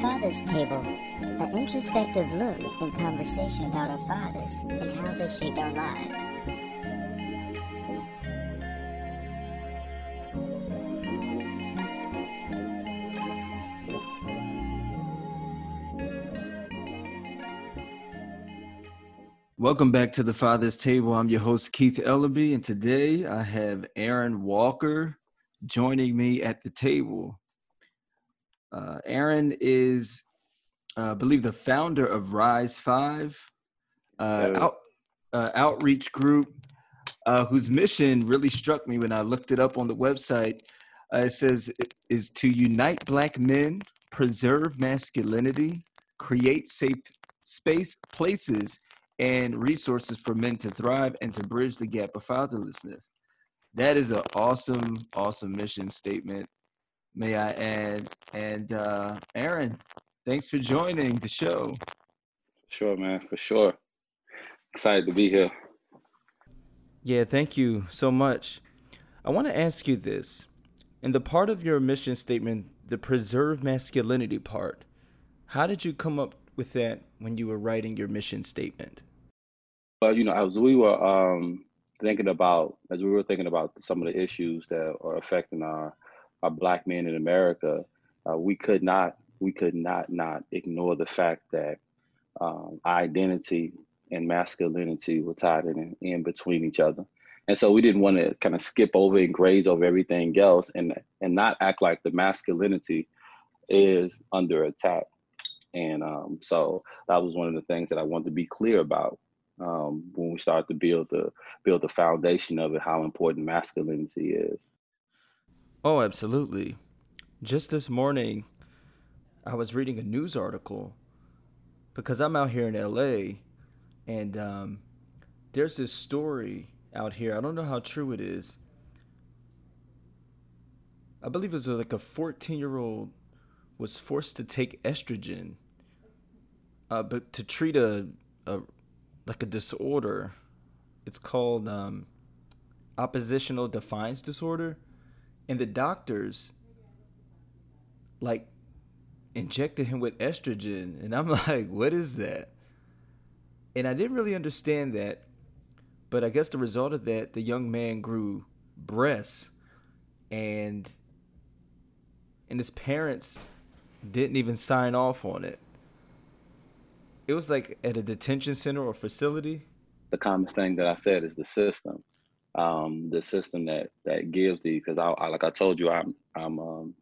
Father's Table, an introspective look and conversation about our fathers and how they shaped our lives. Welcome back to the Father's Table. I'm your host, Keith Ellaby, and today I have Aaron Walker joining me at the table. Uh, Aaron is, uh, I believe, the founder of Rise Five, uh, out, uh, outreach group, uh, whose mission really struck me when I looked it up on the website. Uh, it says is to unite Black men, preserve masculinity, create safe space, places, and resources for men to thrive and to bridge the gap of fatherlessness. That is an awesome, awesome mission statement may I add. And uh, Aaron, thanks for joining the show. Sure, man, for sure. Excited to be here. Yeah, thank you so much. I want to ask you this. In the part of your mission statement, the preserve masculinity part, how did you come up with that when you were writing your mission statement? Well, you know, as we were um, thinking about, as we were thinking about some of the issues that are affecting our our black men in America, uh, we could not we could not not ignore the fact that um, identity and masculinity were tied in, in between each other. And so we didn't want to kind of skip over and graze over everything else and and not act like the masculinity is under attack. And um, so that was one of the things that I wanted to be clear about um, when we started to build the build the foundation of it, how important masculinity is. Oh, absolutely. Just this morning, I was reading a news article because I'm out here in LA and um, there's this story out here. I don't know how true it is. I believe it was like a 14 year old was forced to take estrogen, uh, but to treat a, a like a disorder. It's called um, oppositional defiance disorder and the doctors like injected him with estrogen. And i'm like what is that? And i didn't really understand that. But i guess the result of that the young man grew breasts. And and his parents didn't even sign off on it. It was like at a detention center or facility. The commonest thing that i said is the system um, the system that that gives the because I, I, like I told you I'm I'm um,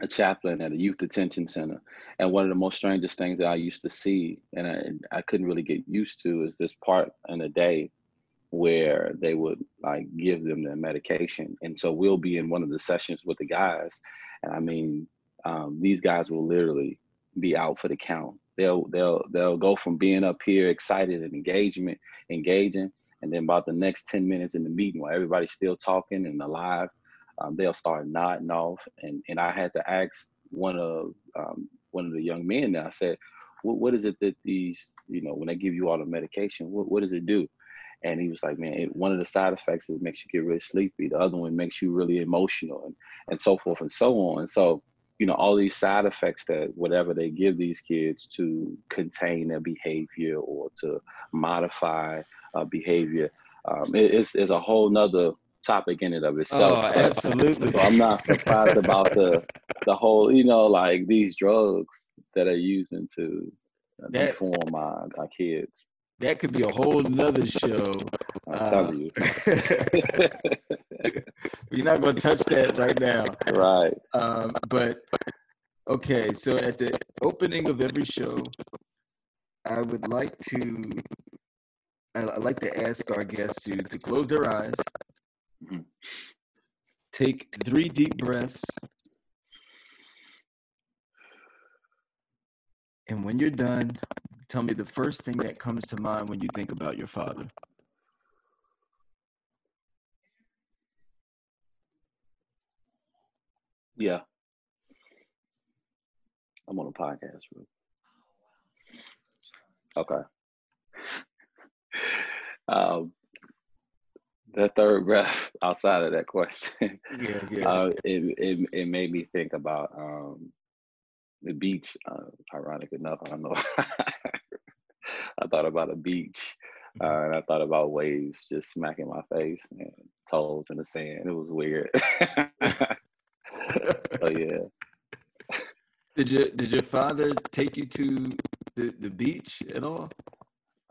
a chaplain at a youth detention center, and one of the most strangest things that I used to see and I, I couldn't really get used to is this part in the day where they would like give them their medication, and so we'll be in one of the sessions with the guys, and I mean um, these guys will literally be out for the count. They'll they'll they'll go from being up here excited and engagement engaging and then about the next 10 minutes in the meeting while everybody's still talking and alive, um, they'll start nodding off. And, and I had to ask one of um, one of the young men that I said, what, what is it that these, you know, when they give you all the medication, what, what does it do? And he was like, man, it, one of the side effects is it makes you get really sleepy. The other one makes you really emotional and, and so forth and so on. And so, you know, all these side effects that whatever they give these kids to contain their behavior or to modify uh, behavior. Um, it, it's, it's a whole nother topic in and of itself. Oh, absolutely. so I'm not surprised about the the whole, you know, like these drugs that are using to uh, that, deform our, our kids. That could be a whole nother show. I'm uh, telling you. We're not going to touch that right now. Right. Um, but okay, so at the opening of every show, I would like to I, I like to ask our guests to to close their eyes, mm-hmm. take three deep breaths, and when you're done, tell me the first thing that comes to mind when you think about your father. Yeah. I'm on a podcast. Okay um, the third breath outside of that question, yeah, yeah. Uh, it, it it made me think about um, the beach. Uh, ironic enough, I don't know. I thought about a beach, uh, mm-hmm. and I thought about waves just smacking my face and toes in the sand. It was weird. so yeah. Did your Did your father take you to the, the beach at all?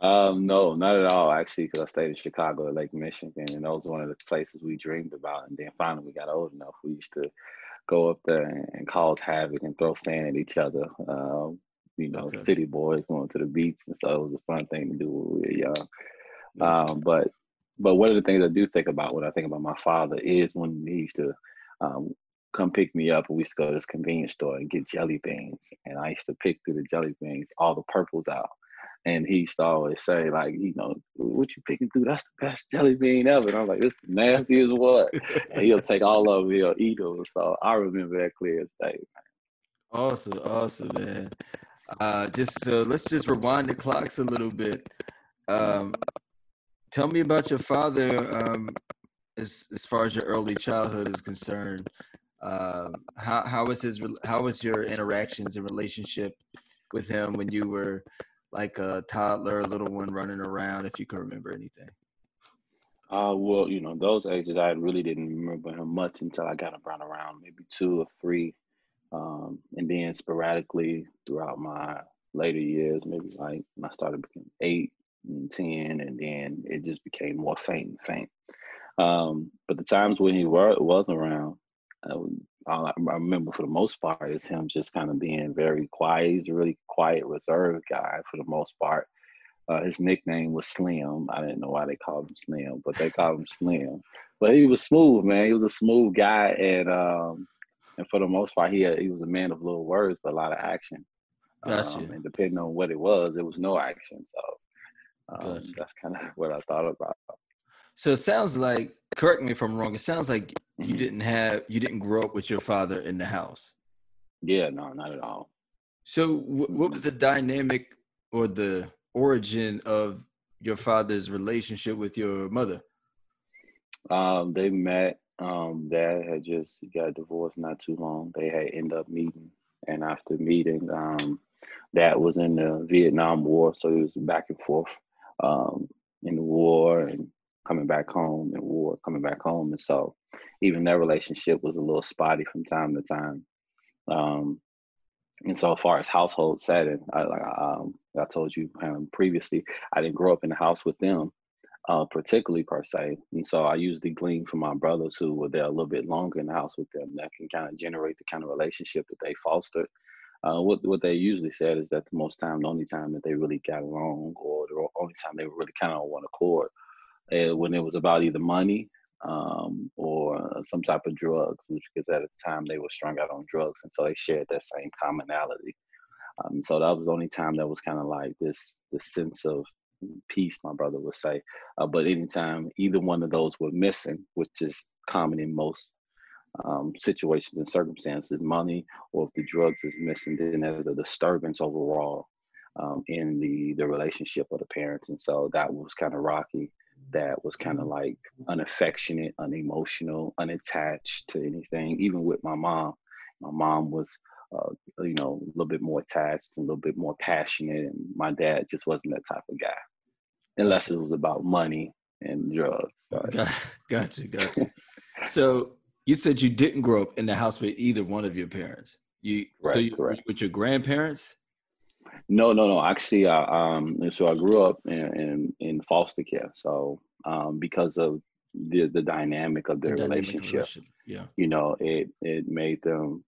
Um, no, not at all. Actually, because I stayed in Chicago at Lake Michigan, and that was one of the places we dreamed about. And then finally, we got old enough. We used to go up there and, and cause havoc and throw sand at each other. Um, you know, okay. city boys going to the beach, and so it was a fun thing to do when we were young. Um, but but one of the things I do think about when I think about my father is when he used to um, come pick me up and we used to go to this convenience store and get jelly beans. And I used to pick through the jelly beans, all the purples out. And he used to always say, like, you know, what you picking through? That's the best jelly bean ever. And I'm like, this is nasty as what? and he'll take all of them, he'll eat them. So I remember that clear as day. Awesome, awesome, man. Uh, just uh, let's just rewind the clocks a little bit. Um, tell me about your father um, as as far as your early childhood is concerned. Uh, how how was his how was your interactions and relationship with him when you were like a toddler, little one running around, if you can remember anything? Uh, well, you know, those ages I really didn't remember him much until I got around around maybe two or three, um, and then sporadically throughout my later years, maybe like when I started becoming eight and ten, and then it just became more faint and faint. Um, but the times when he were was around, I, remember for the most part is him just kind of being very quiet. He's a really quiet, reserved guy for the most part. Uh, his nickname was Slim. I didn't know why they called him Slim, but they called him Slim. But he was smooth, man. He was a smooth guy, and um, and for the most part, he had, he was a man of little words but a lot of action. Gotcha. Um, and depending on what it was, it was no action. So um, gotcha. that's kind of what I thought about. So it sounds like, correct me if I'm wrong. It sounds like you didn't have, you didn't grow up with your father in the house. Yeah, no, not at all. So what was the dynamic or the origin of your father's relationship with your mother? Um, they met. Um, dad had just got divorced not too long. They had ended up meeting, and after meeting, um, dad was in the Vietnam War, so he was back and forth um, in the war, and coming back home and war coming back home. And so even their relationship was a little spotty from time to time. Um, and so, far as household setting, I, like um, I told you um, previously, I didn't grow up in the house with them, uh, particularly per se. And so, I usually glean from my brothers who were there a little bit longer in the house with them that can kind of generate the kind of relationship that they fostered. Uh, what what they usually said is that the most time, the only time that they really got along, or the only time they were really kind of on one accord, uh, when it was about either money um, or some type of drugs, because at the time they were strung out on drugs, and so they shared that same commonality. Um, so that was the only time that was kind of like this this sense of peace, my brother would say. Uh, but anytime either one of those were missing, which is common in most um, situations and circumstances, money or if the drugs is missing, then there's a disturbance overall um, in the the relationship of the parents, and so that was kind of rocky that was kind of like unaffectionate, unemotional, unattached to anything. Even with my mom, my mom was, uh, you know, a little bit more attached and a little bit more passionate, and my dad just wasn't that type of guy, unless it was about money and drugs. Got, gotcha, gotcha. so you said you didn't grow up in the house with either one of your parents. You right, so you, with your grandparents. No, no, no. Actually, I, um, so I grew up in, in, in foster care. So um, because of the the dynamic of their the relationship, yeah, you know, it it made them,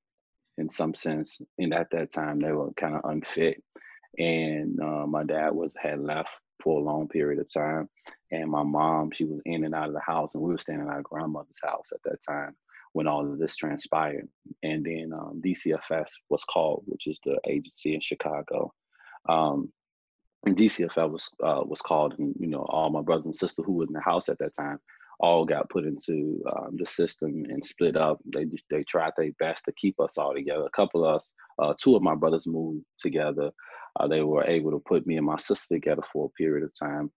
in some sense, and at that time they were kind of unfit. And uh, my dad was had left for a long period of time, and my mom she was in and out of the house, and we were staying at our grandmother's house at that time when all of this transpired. And then um, DCFS was called, which is the agency in Chicago. Um, DCFS was uh, was called, and you know, all my brothers and sisters who were in the house at that time all got put into um, the system and split up. They they tried their best to keep us all together. A couple of us, uh, two of my brothers moved together. Uh, they were able to put me and my sister together for a period of time.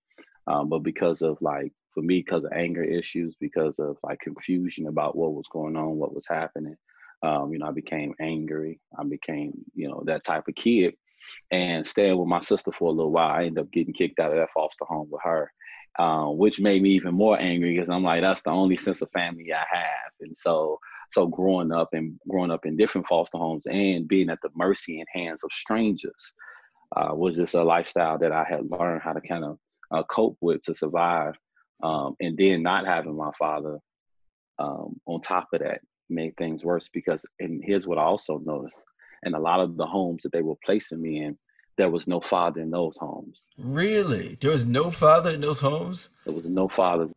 Um, but because of like for me because of anger issues, because of like confusion about what was going on, what was happening. Um, you know, I became angry. I became, you know, that type of kid. And staying with my sister for a little while, I ended up getting kicked out of that foster home with her, uh, which made me even more angry because I'm like, that's the only sense of family I have. And so, so growing up and growing up in different foster homes and being at the mercy and hands of strangers uh, was just a lifestyle that I had learned how to kind of uh, cope with to survive. Um, and then not having my father um, on top of that made things worse because, and here's what I also noticed in a lot of the homes that they were placing me in, there was no father in those homes. Really? There was no father in those homes? There was no father.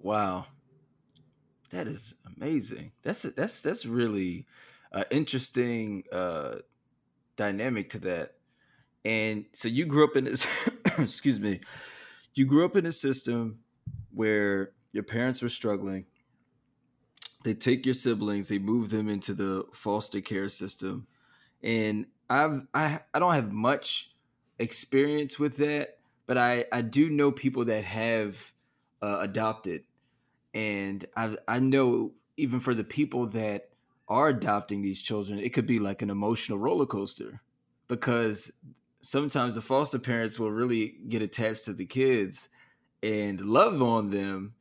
Wow. That is amazing. That's that's that's really uh, interesting uh, dynamic to that. And so you grew up in this excuse me. You grew up in a system where your parents were struggling they take your siblings, they move them into the foster care system, and I've I I don't have much experience with that, but I I do know people that have uh, adopted, and I I know even for the people that are adopting these children, it could be like an emotional roller coaster because sometimes the foster parents will really get attached to the kids and love on them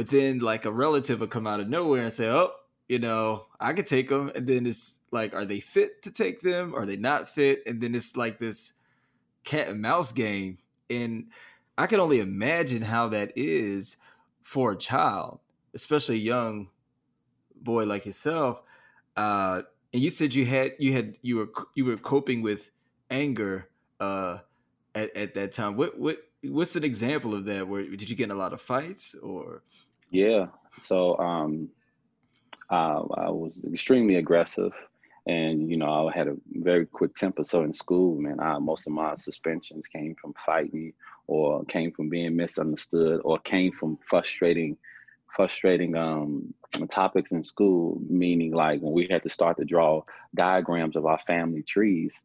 but then like a relative will come out of nowhere and say, "Oh, you know, I could take them." And then it's like, are they fit to take them? Are they not fit? And then it's like this cat and mouse game. And I can only imagine how that is for a child, especially a young boy like yourself. Uh, and you said you had you had you were you were coping with anger uh, at at that time. What what what's an example of that? Where did you get in a lot of fights or? Yeah. So um, I was extremely aggressive, and you know I had a very quick temper. So in school, man, I, most of my suspensions came from fighting, or came from being misunderstood, or came from frustrating, frustrating um, topics in school. Meaning, like when we had to start to draw diagrams of our family trees,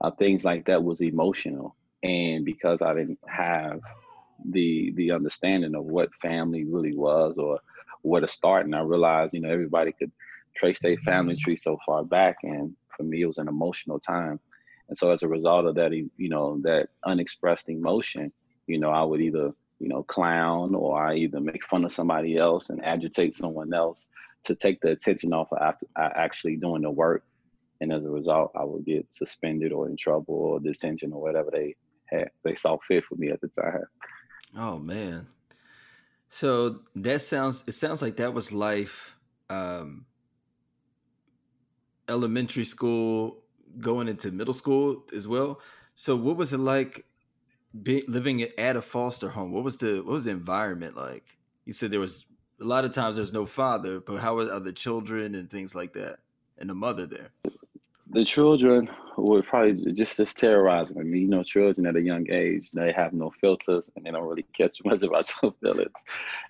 uh, things like that was emotional. And because I didn't have the the understanding of what family really was or where to start. And I realized, you know, everybody could trace their family tree so far back. And for me, it was an emotional time. And so as a result of that, you know, that unexpressed emotion, you know, I would either, you know, clown or I either make fun of somebody else and agitate someone else to take the attention off of after actually doing the work. And as a result, I would get suspended or in trouble or detention or whatever they had they saw fit for me at the time. Oh man. So that sounds it sounds like that was life um elementary school going into middle school as well. So what was it like be, living at a foster home? What was the what was the environment like? You said there was a lot of times there's no father, but how are the children and things like that and the mother there? the children were probably just as terrorizing. I mean, you know, children at a young age, they have no filters and they don't really catch much about your feelings.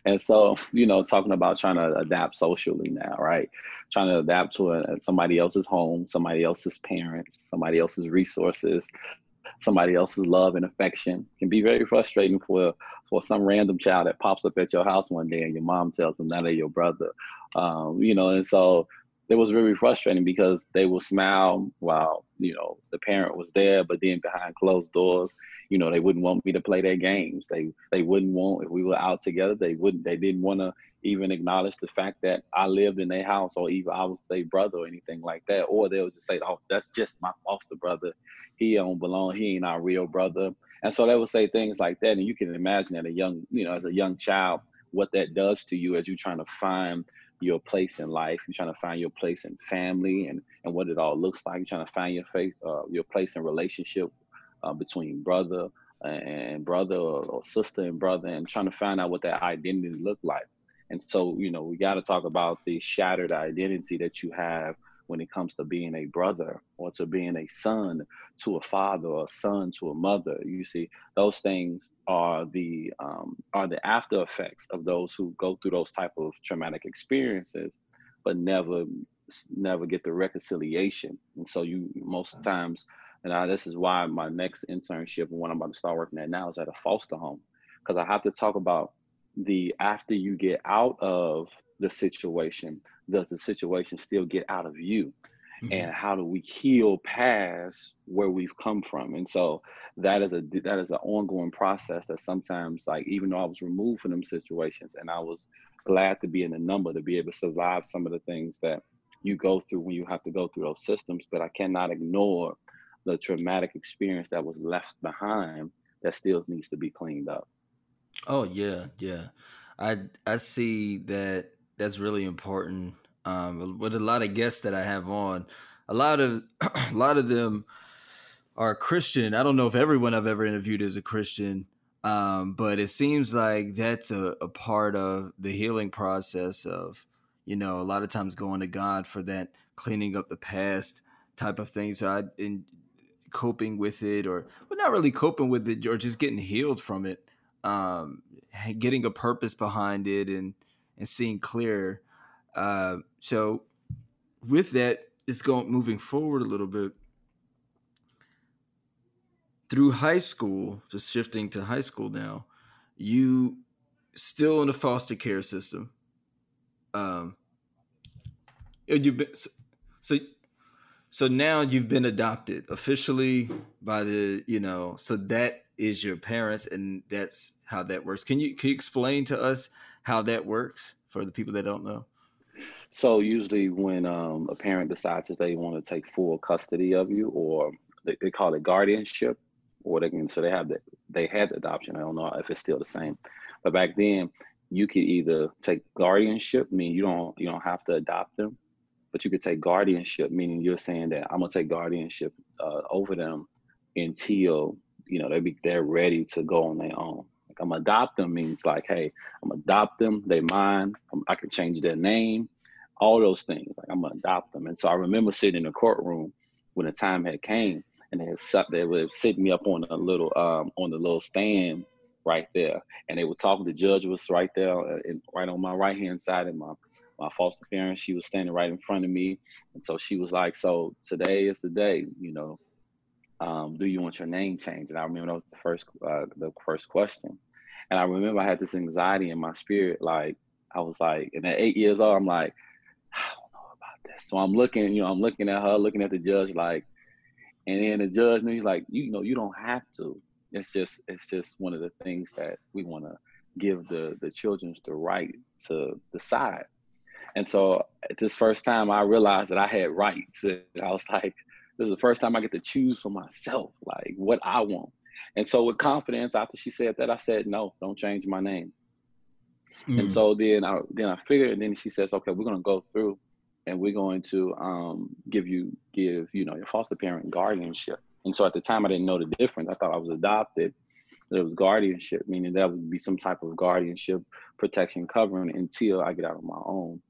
And so, you know, talking about trying to adapt socially now, right? Trying to adapt to a, somebody else's home, somebody else's parents, somebody else's resources, somebody else's love and affection can be very frustrating for for some random child that pops up at your house one day and your mom tells them that they're your brother. Um, you know, and so it was really frustrating because they will smile while you know the parent was there, but then behind closed doors, you know, they wouldn't want me to play their games. They they wouldn't want if we were out together. They wouldn't. They didn't want to even acknowledge the fact that I lived in their house, or even I was their brother, or anything like that. Or they would just say, "Oh, that's just my foster brother. He don't belong. He ain't our real brother." And so they would say things like that, and you can imagine that a young, you know, as a young child, what that does to you as you're trying to find your place in life. You're trying to find your place in family and and what it all looks like. You're trying to find your faith, uh, your place in relationship uh, between brother and brother or, or, sister and brother, and trying to find out what that identity look like. And so, you know, we got to talk about the shattered identity that you have when it comes to being a brother or to being a son to a father or a son to a mother. You see, those things are the um, are the after effects of those who go through those type of traumatic experiences, but never never get the reconciliation. And so you most times, and I, this is why my next internship and what I'm about to start working at now is at a foster home, because I have to talk about the after you get out of the situation? Does the situation still get out of you? Mm-hmm. And how do we heal past where we've come from? And so that is a that is an ongoing process that sometimes, like even though I was removed from them situations, and I was glad to be in the number to be able to survive some of the things that you go through when you have to go through those systems. But I cannot ignore the traumatic experience that was left behind that still needs to be cleaned up. Oh yeah, yeah. I I see that that's really important. Um, with a lot of guests that I have on, a lot of a lot of them are Christian. I don't know if everyone I've ever interviewed is a Christian, um, but it seems like that's a, a part of the healing process of you know a lot of times going to God for that cleaning up the past type of thing. So I in coping with it, or well, not really coping with it, or just getting healed from it, um, getting a purpose behind it, and and seeing clear. Uh, so with that, it's going moving forward a little bit through high school. Just shifting to high school now, you still in the foster care system. Um, you've been so so now you've been adopted officially by the, you know, so that is your parents and that's how that works. Can you can you explain to us how that works for the people that don't know? So usually when um, a parent decides that they want to take full custody of you or they, they call it guardianship or they can so they have that they had the adoption. I don't know if it's still the same. But back then you could either take guardianship, I mean you don't you don't have to adopt them, but you could take guardianship, meaning you're saying that I'm gonna take guardianship uh, over them until you know they be they're ready to go on their own. I'm adopt them means like, hey, I'm adopt them, they mine. I'm, I can change their name, all those things. Like I'm gonna adopt them. And so I remember sitting in the courtroom when the time had came, and they had sat, they would sit me up on a little um, on the little stand right there, and they were talking. The judge was right there, uh, in, right on my right hand side, and my my foster parent, she was standing right in front of me. And so she was like, So today is the day, you know, um, do you want your name changed? And I remember that was the first uh, the first question. And I remember I had this anxiety in my spirit, like I was like, and at eight years old, I'm like, I don't know about this. So I'm looking, you know, I'm looking at her, looking at the judge, like, and then the judge, and he's like, you know, you don't have to. It's just, it's just one of the things that we want to give the the children the right to decide. And so this first time I realized that I had rights. And I was like, this is the first time I get to choose for myself, like what I want. And so with confidence, after she said that, I said, no, don't change my name. Mm. And so then I then I figured, and then she says, okay, we're gonna go through and we're going to um, give you give, you know, your foster parent guardianship. And so at the time I didn't know the difference. I thought I was adopted. There was guardianship, meaning that would be some type of guardianship protection covering until I get out of my own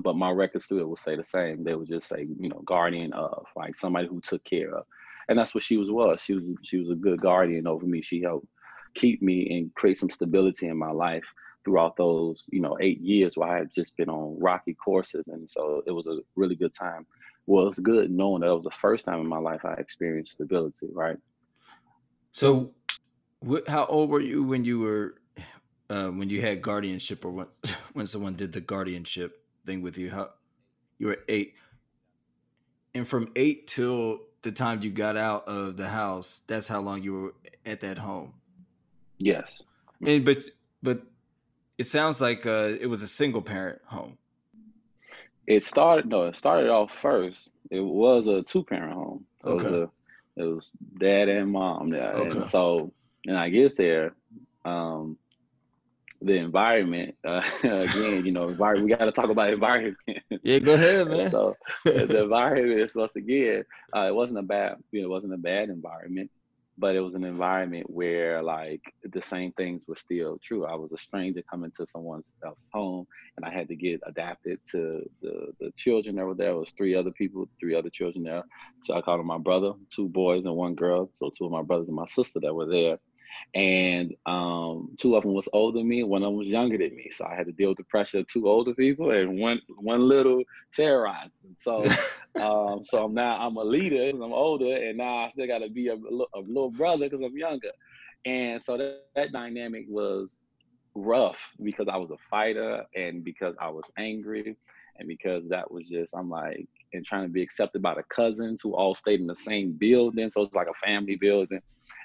but my record still will say the same. They would just say, you know, guardian of, like somebody who took care of, and that's what she was. Was she was she was a good guardian over me. She helped keep me and create some stability in my life throughout those, you know, eight years where I had just been on rocky courses, and so it was a really good time. Well, it's good knowing that it was the first time in my life I experienced stability. Right. So, what, how old were you when you were uh, when you had guardianship, or when when someone did the guardianship? thing with you. How you were eight, and from eight till the time you got out of the house, that's how long you were at that home. Yes, and but but it sounds like uh, it was a single parent home. It started no, it started off first. It was a two parent home. So okay. it was a it was dad and mom there. Okay. And so and I get there, um, the environment uh, again you know environment we got to talk about environment. Yeah go ahead man. So the environment is once again uh, it wasn't a bad you know it wasn't a bad environment but it was an environment where like the same things were still true. I was a stranger coming to someone else's home and i had to get adapted to the, the children that were there. It was three other people three other children there. So i called them my brother two boys and one girl. So two of my brothers and my sister that were there and um, two of them was older than me, one of them was younger than me. So I had to deal with the pressure of two older people and one one little terrorizing. So um, so now I'm a leader because I'm older, and now I still got to be a, a, little brother because I'm younger. And so that, that dynamic was rough because I was a fighter and because I was angry and because that was just I'm like and trying to be accepted by the cousins who all stayed in the same building, so it's like a family building,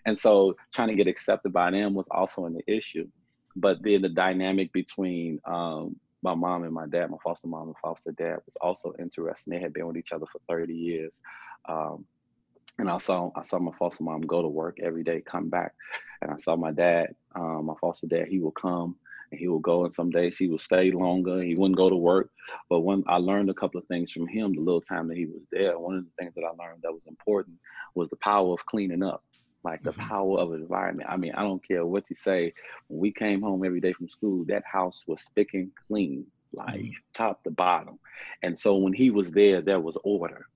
and so trying to get accepted by them was also an issue. But then the dynamic between um, my mom and my dad, my foster mom and foster dad, was also interesting. They had been with each other for 30 years. Um, and I saw I saw my foster mom go to work every day, come back, and I saw my dad, um, my foster dad. He would come and he would go, and some days he would stay longer. He wouldn't go to work, but when I learned a couple of things from him, the little time that he was there, one of the things that I learned that was important was the power of cleaning up, like the mm-hmm. power of environment. I mean, I don't care what you say. When we came home every day from school, that house was spick and clean, like mm-hmm. top to bottom. And so when he was there, there was order.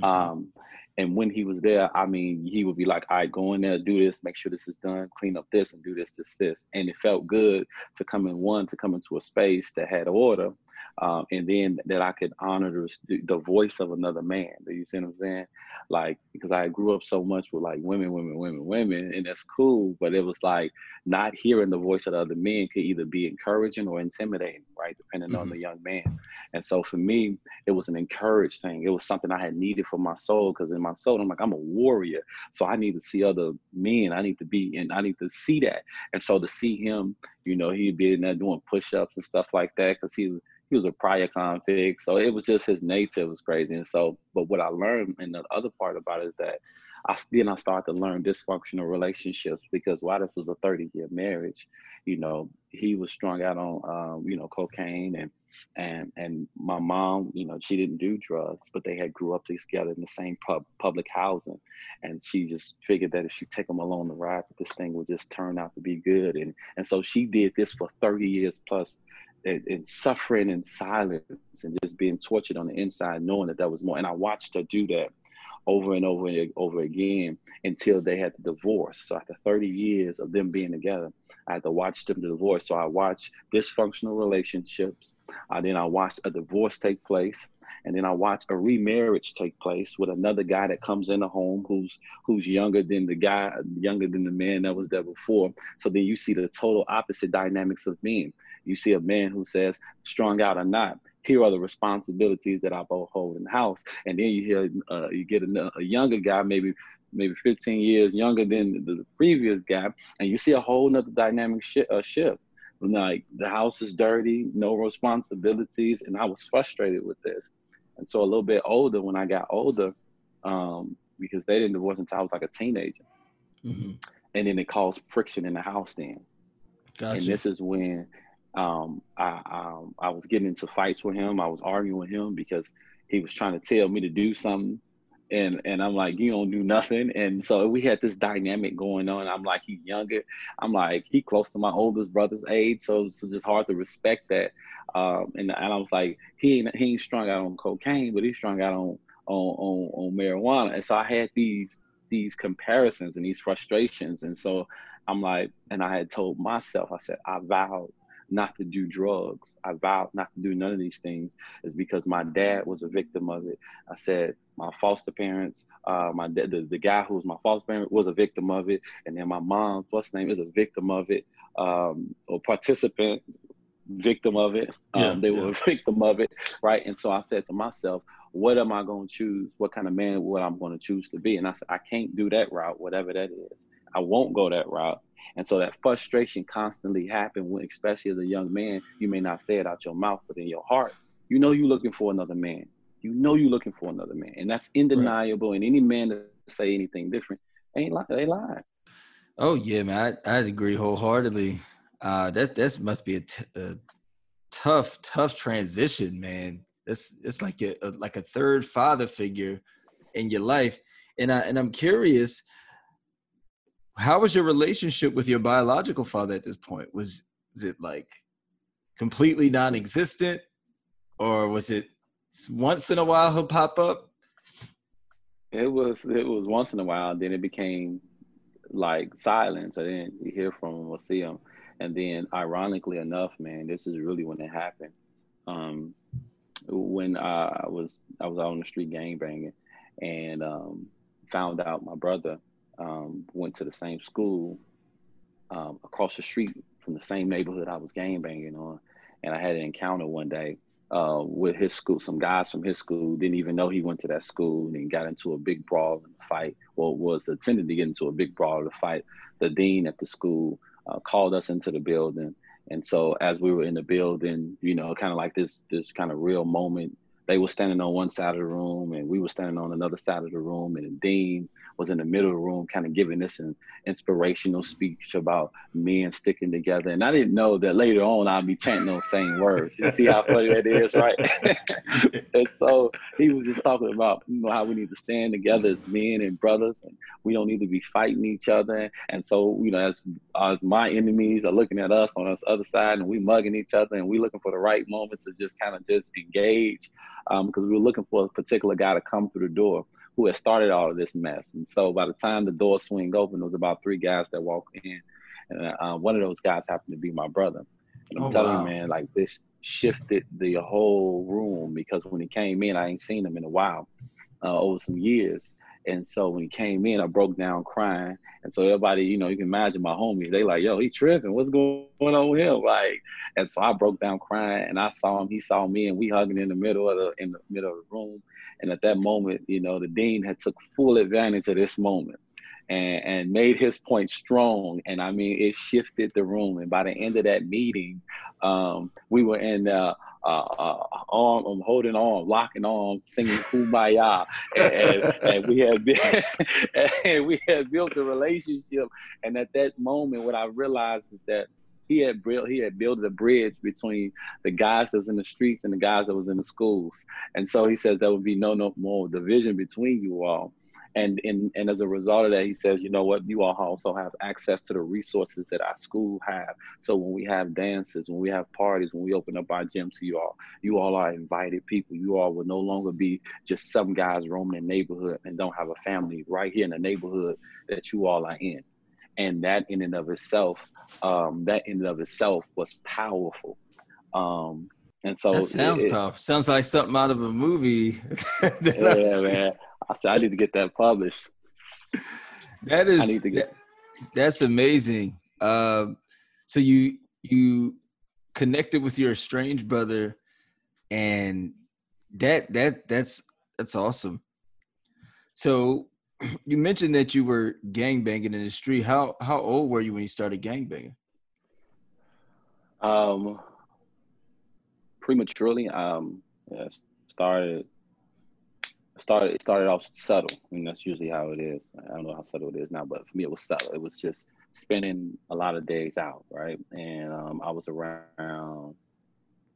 Mm-hmm. Um, and when he was there, I mean, he would be like, all right, go in there, do this, make sure this is done, clean up this and do this, this, this. And it felt good to come in one, to come into a space that had order um, and then that I could honor the, the voice of another man. Do you see what I'm saying? Like because I grew up so much with like women, women, women, women, and that's cool. But it was like not hearing the voice of the other men could either be encouraging or intimidating, right? Depending mm-hmm. on the young man. And so for me, it was an encouraged thing. It was something I had needed for my soul because in my soul, I'm like I'm a warrior, so I need to see other men. I need to be and I need to see that. And so to see him, you know, he'd be in there doing push-ups and stuff like that because he was he was a prior convict, so it was just his nature was crazy. And so, but what I learned, and the other part about it is that I then I started to learn dysfunctional relationships because while this was a 30 year marriage, you know, he was strung out on, um, you know, cocaine and and and my mom, you know, she didn't do drugs, but they had grew up together in the same pub, public housing, and she just figured that if she take them along the ride, this thing would just turn out to be good, and and so she did this for 30 years plus and, and, suffering in silence and just being tortured on the inside, knowing that that was more. And I watched her do that over and over and over again until they had the divorce. So after 30 years of them being together, I had to watch them divorce. So I watched dysfunctional relationships. Uh, then I watched a divorce take place and then I watch a remarriage take place with another guy that comes in the home who's who's younger than the guy, younger than the man that was there before. So then you see the total opposite dynamics of men. You see a man who says, strung out or not, here are the responsibilities that I both hold in the house. And then you hear, uh, you get a, a, younger guy, maybe maybe 15 years younger than the, the previous guy, and you see a whole nother dynamic sh- uh, shift. Like the house is dirty, no responsibilities, and I was frustrated with this. And so a little bit older, when I got older, um, because they didn't divorce until I was like a teenager, mm-hmm. and then it caused friction in the house. Then, gotcha. and this is when um, I um, I was getting into fights with him. I was arguing with him because he was trying to tell me to do something, and and I'm like, you don't do nothing. And so we had this dynamic going on. I'm like, he's younger. I'm like, he close to my oldest brother's age, so it's just hard to respect that. Um, and, and I was like, he ain't he ain't strung out on cocaine, but he's strung out on on on, on marijuana. And so I had these these comparisons and these frustrations. And so I'm like, and I had told myself, I said, I vowed not to do drugs. I vowed not to do none of these things is because my dad was a victim of it. I said my foster parents, uh, my dad, the, the guy who was my foster parent was a victim of it, and then my mom, what's name, is a victim of it, um, or participant victim of it. Um, yeah, they yeah. were a victim of it, right? And so I said to myself, what am I going to choose? What kind of man what I'm going to choose to be? And I said, I can't do that route, whatever that is. I won't go that route. And so that frustration constantly happened when, especially as a young man, you may not say it out your mouth, but in your heart, you know you're looking for another man. You know you're looking for another man. And that's undeniable. Right. And any man that say anything different ain't lying. They lying. Oh yeah, man. I, I agree wholeheartedly. Uh, that that must be a, t- a tough, tough transition, man. It's it's like a, a, like a third father figure in your life, and I and I'm curious, how was your relationship with your biological father at this point? Was was it like completely non-existent, or was it once in a while he'll pop up? It was it was once in a while, then it became like silence. I didn't hear from him or see him. And then, ironically enough, man, this is really when it happened. Um, when I was I was out on the street gang banging, and um, found out my brother um, went to the same school um, across the street from the same neighborhood I was gang banging on, and I had an encounter one day uh, with his school. Some guys from his school didn't even know he went to that school, and got into a big brawl and fight. Well, was attending to get into a big brawl to fight. The dean at the school uh, called us into the building, and so as we were in the building, you know, kind of like this this kind of real moment they were standing on one side of the room and we were standing on another side of the room and the dean was in the middle of the room kind of giving this an inspirational speech about men sticking together. And i didn't know that later on i'd be chanting those same words. You see how funny that is right? And so he was just talking about you know how we need to stand together as men and brothers and we don't need to be fighting each other. And so you know as as my enemies are looking at us on this other side and we mugging each other and we looking for the right moment to just kind of just engage because um, we were looking for a particular guy to come through the door who had started all of this mess. And so by the time the door swing open, there was about three guys that walked in, and uh, one of those guys happened to be my brother. And I'm oh, telling wow. you, man, like this shifted the whole room because when he came in, I ain't seen him in a while, uh, over some years. And so when he came in, I broke down crying. And so everybody, you know, you can imagine my homies, they like, yo, he tripping. What's going on with him? Like, and so I broke down crying and I saw him, he saw me, and we hugging in the middle of the in the middle of the room. And at that moment, you know, the dean had took full advantage of this moment and, and made his point strong. And I mean, it shifted the room. And by the end of that meeting, um, we were in uh, uh, uh, arm, um, holding on, locking arms, singing "Kumbaya," and, and, and we had and we had built a relationship. And at that moment, what I realized is that he had built he had built a bridge between the guys that was in the streets and the guys that was in the schools. And so he says there would be no no more division between you all. And, and and as a result of that, he says, you know what, you all also have access to the resources that our school have. So when we have dances, when we have parties, when we open up our gym to you all, you all are invited people. You all will no longer be just some guys roaming the neighborhood and don't have a family right here in the neighborhood that you all are in. And that in and of itself, um, that in and of itself was powerful. Um, and so that sounds it, powerful. Sounds like something out of a movie. yeah, man. I said I need to get that published. That is I need to get that, that's amazing. Um, so you you connected with your estranged brother, and that that that's that's awesome. So you mentioned that you were gang banging in the street. How how old were you when you started gang banging? Um, prematurely. Um, yeah, started started it started off subtle. I mean, that's usually how it is. I don't know how subtle it is now, but for me, it was subtle. It was just spending a lot of days out, right? And um, I was around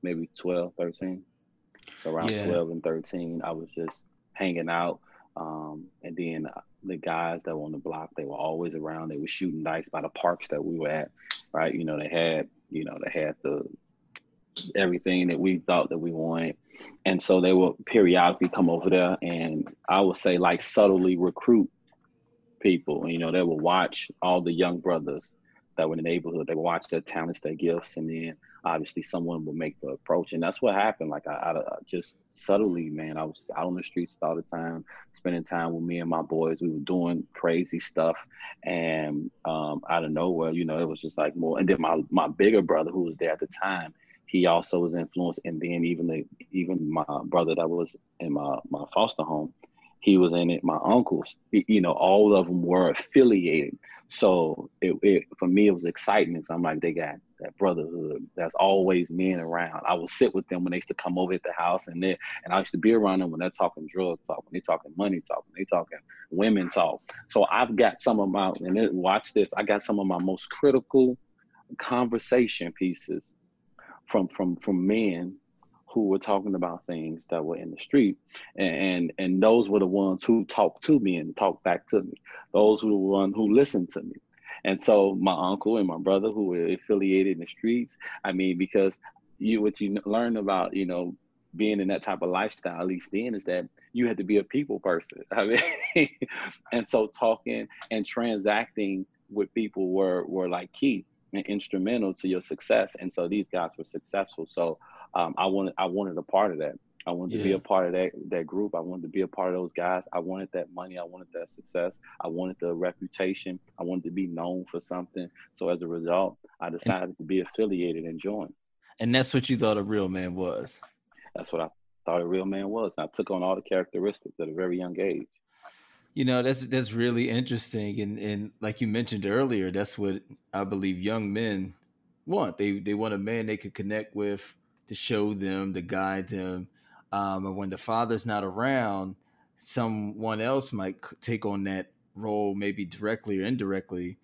maybe 12, 13. So around yeah. 12 and 13, I was just hanging out. Um, and then the guys that were on the block, they were always around. They were shooting dice by the parks that we were at, right? You know, they had, you know, they had the everything that we thought that we wanted. And so they would periodically come over there and I would say like subtly recruit people. You know, they would watch all the young brothers that were in the neighborhood. They would watch their talents, their gifts, and then obviously someone would make the approach. And that's what happened. Like I, I, just subtly, man, I was just out on the streets all the time, spending time with me and my boys. We were doing crazy stuff. And um, out of nowhere, you know, it was just like more. And then my, my bigger brother who was there at the time, he also was influenced. And then even the even my brother that was in my my foster home, he was in it. My uncles, you know, all of them were affiliated. So it, it for me it was excitement. So I'm like, they got that brotherhood. That's always men around. I would sit with them when they used to come over at the house, and they and I used to be around them when they're talking drug talk, when they're talking money talk, when they're talking women talk. So I've got some of my and then, watch this. I got some of my most critical conversation pieces from from from men who were talking about things that were in the street. And, and those were the ones who talked to me and talked back to me. Those were the ones who listened to me. And so my uncle and my brother who were affiliated in the streets i mean because you what you learn about you know being in that type of lifestyle at least then is that you had to be a people person. I mean and so talking and transacting with people were were like key and instrumental to your success. And so these guys were successful. So um, I wanted I wanted a part of that. I wanted yeah. to be a part of that that group. I wanted to be a part of those guys. I wanted that money. I wanted that success. I wanted the reputation. I wanted to be known for something. So as a result, I decided and, to be affiliated and join. And that's what you thought a real man was. That's what I thought a real man was. And I took on all the characteristics at a very young age. You know, that's that's really interesting. And and like you mentioned earlier, that's what I believe young men want. They they want a man they could connect with to show them, to guide them. Um, and when the father's not around, someone else might take on that role, maybe directly or indirectly,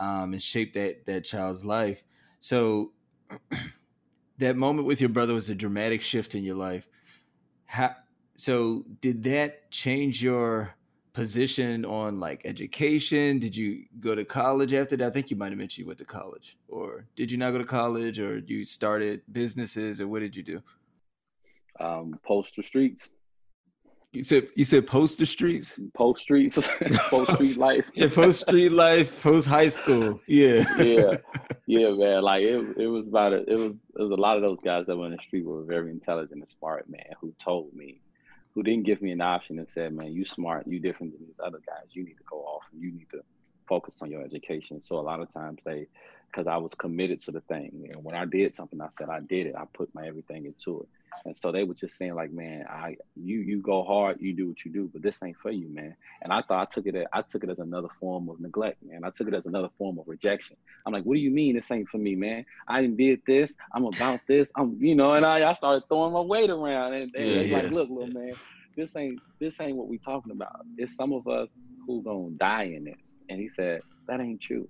um, and shape that that child's life. So that moment with your brother was a dramatic shift in your life. How, so did that change your position on like education? Did you go to college after that? I think you might have mentioned you went to college, or did you not go to college, or you started businesses, or what did you do? Um, Poster Streets. You said you said poster streets. Post streets, post street life. yeah, post street life, post high school. Yeah, yeah, yeah, man. Like it, it was about it. It was it was a lot of those guys that were in the street were very intelligent and smart, man. Who told me, who didn't give me an option and said, "Man, you smart, you different than these other guys. You need to go off and you need to focus on your education." So a lot of times they, because I was committed to the thing, and when I did something, I said I did it. I put my everything into it. And so they were just saying like, man, I you you go hard, you do what you do, but this ain't for you, man. And I thought I took it as, I took it as another form of neglect, man. I took it as another form of rejection. I'm like, what do you mean this ain't for me, man? I didn't did this. I'm about this. I'm you know, and I, I started throwing my weight around and, and yeah, yeah. like, look, little man, this ain't this ain't what we talking about. It's some of us who gonna die in this. And he said, that ain't true.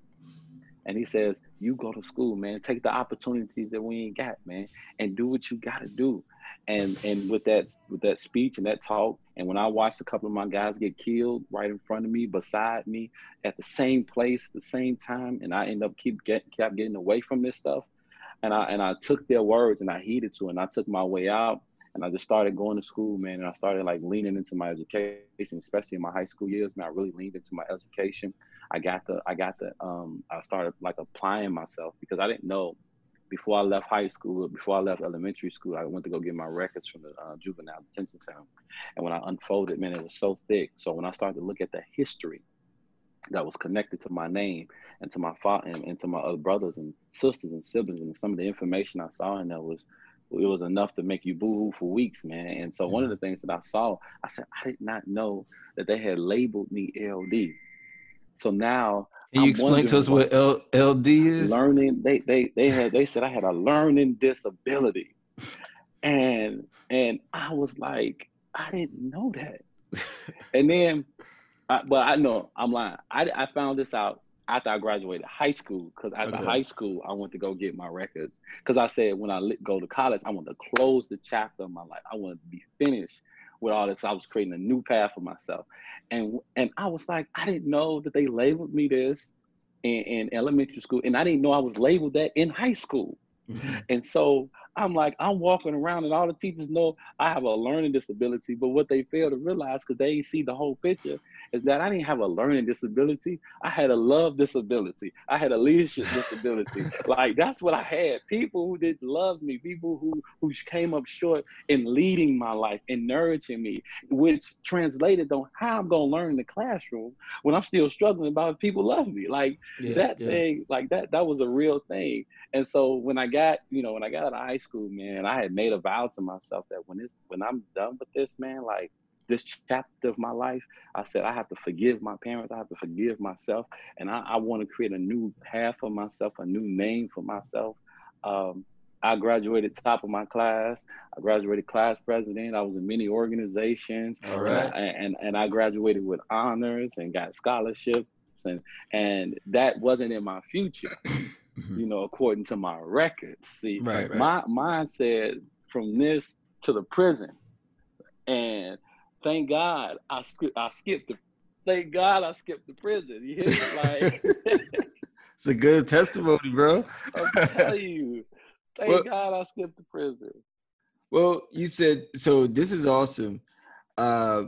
And he says, you go to school, man. Take the opportunities that we ain't got, man, and do what you gotta do and and with that with that speech and that talk and when i watched a couple of my guys get killed right in front of me beside me at the same place at the same time and i end up keep get kept getting away from this stuff and i and i took their words and i heeded to it and i took my way out and i just started going to school man and i started like leaning into my education especially in my high school years man i really leaned into my education i got the i got the um i started like applying myself because i didn't know before I left high school, before I left elementary school, I went to go get my records from the uh, juvenile detention center. And when I unfolded, man, it was so thick. So when I started to look at the history that was connected to my name and to my father and, and to my other brothers and sisters and siblings, and some of the information I saw in there was it was enough to make you boohoo for weeks, man. And so one of the things that I saw, I said, I did not know that they had labeled me LD. So now can you I'm explain to us what L- LD is? Learning. They they they had they said I had a learning disability, and and I was like, I didn't know that. and then, I, but I know I'm lying. I I found this out after I graduated high school because after okay. high school I went to go get my records because I said when I go to college I want to close the chapter of my life. I want to be finished with all this. I was creating a new path for myself. And and I was like, I didn't know that they labeled me this in, in elementary school. And I didn't know I was labeled that in high school. Mm-hmm. And so I'm like, I'm walking around and all the teachers know I have a learning disability, but what they fail to realize because they see the whole picture is that I didn't have a learning disability. I had a love disability. I had a leadership disability. like that's what I had. People who didn't love me, people who who came up short in leading my life and nourishing me, which translated on how I'm gonna learn in the classroom when I'm still struggling about people love me. Like yeah, that yeah. thing, like that, that was a real thing. And so when I got, you know, when I got out of high school, man, I had made a vow to myself that when this when I'm done with this, man, like this chapter of my life, I said I have to forgive my parents, I have to forgive myself, and I, I want to create a new path for myself, a new name for myself. Um, I graduated top of my class. I graduated class president. I was in many organizations, right. and, and and I graduated with honors and got scholarships, and and that wasn't in my future, you know, according to my records. See, right, right. my mine said from this to the prison, and thank God I skipped I skipped the thank God I skipped the prison. You hear me? Like it's a good testimony, bro. I'm telling you. Thank well, God I skipped the prison. Well, you said so this is awesome. Uh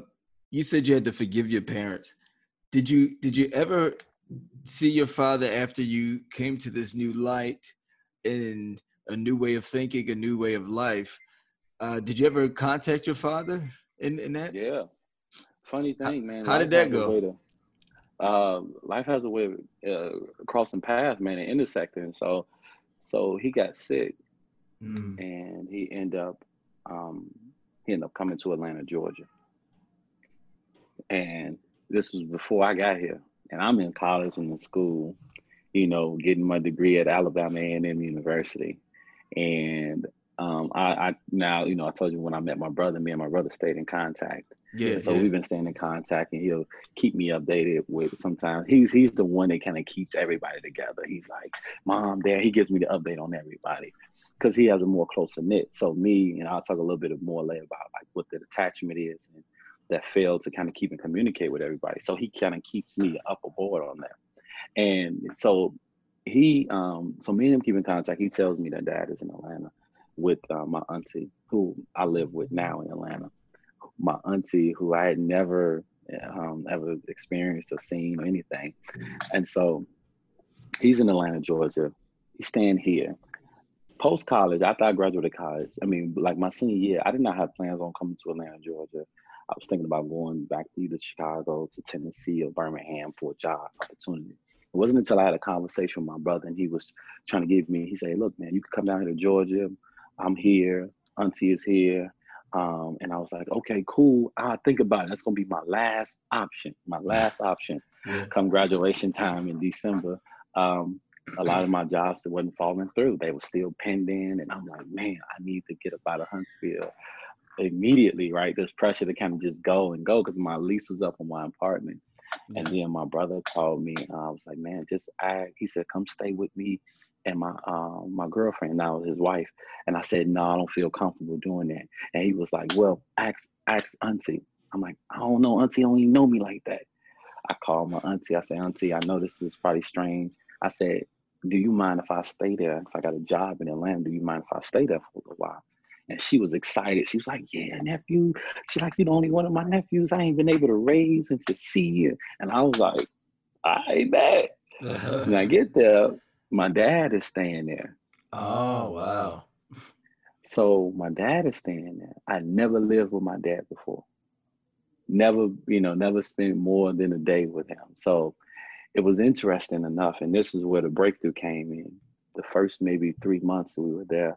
you said you had to forgive your parents. Did you did you ever see your father after you came to this new light and a new way of thinking, a new way of life? Uh, did you ever contact your father in, in that? Yeah. Funny thing, man. How did that go? To, uh, life has a way of uh, crossing paths, man, and intersecting. So, so he got sick, mm. and he ended up um, he ended up coming to Atlanta, Georgia, and this was before I got here, and I'm in college and in school, you know, getting my degree at Alabama A&M University, and um, I, I, now you know I told you when I met my brother, me and my brother stayed in contact. Yeah. so yeah. we've been staying in contact, and he'll keep me updated with. Sometimes he's he's the one that kind of keeps everybody together. He's like, "Mom, Dad." He gives me the update on everybody because he has a more closer knit. So me, and I'll talk a little bit more later about like what the attachment is and that failed to kind of keep and communicate with everybody. So he kind of keeps me up aboard on that. And so he, um, so me and him keep in contact. He tells me that dad is in Atlanta with uh, my auntie, who I live with now in Atlanta. My auntie, who I had never um, ever experienced or seen or anything. And so he's in Atlanta, Georgia. He's staying here. Post college, after I graduated college, I mean, like my senior year, I did not have plans on coming to Atlanta, Georgia. I was thinking about going back to either Chicago, to Tennessee, or Birmingham for a job opportunity. It wasn't until I had a conversation with my brother and he was trying to give me, he said, Look, man, you can come down here to Georgia. I'm here. Auntie is here. Um, and I was like, okay, cool. I'll think about it. That's gonna be my last option. My last option. Yeah. Come graduation time in December. Um, a lot of my jobs that wasn't falling through. They were still pending. And I'm like, man, I need to get up out of Huntsville immediately, right? There's pressure to kind of just go and go because my lease was up on my apartment. And then my brother called me. And I was like, man, just I. He said, come stay with me and my uh, my girlfriend now his wife. And I said, no, I don't feel comfortable doing that. And he was like, well, ask ask auntie. I'm like, I don't know, auntie don't even know me like that. I called my auntie. I said, auntie, I know this is probably strange. I said, do you mind if I stay there? If I got a job in Atlanta, do you mind if I stay there for a little while? And she was excited. She was like, Yeah, nephew. She's like, You're the only one of my nephews I ain't been able to raise and to see. You. And I was like, I bet. Uh-huh. And I get there, my dad is staying there. Oh, wow. So my dad is staying there. I never lived with my dad before. Never, you know, never spent more than a day with him. So it was interesting enough. And this is where the breakthrough came in. The first maybe three months that we were there,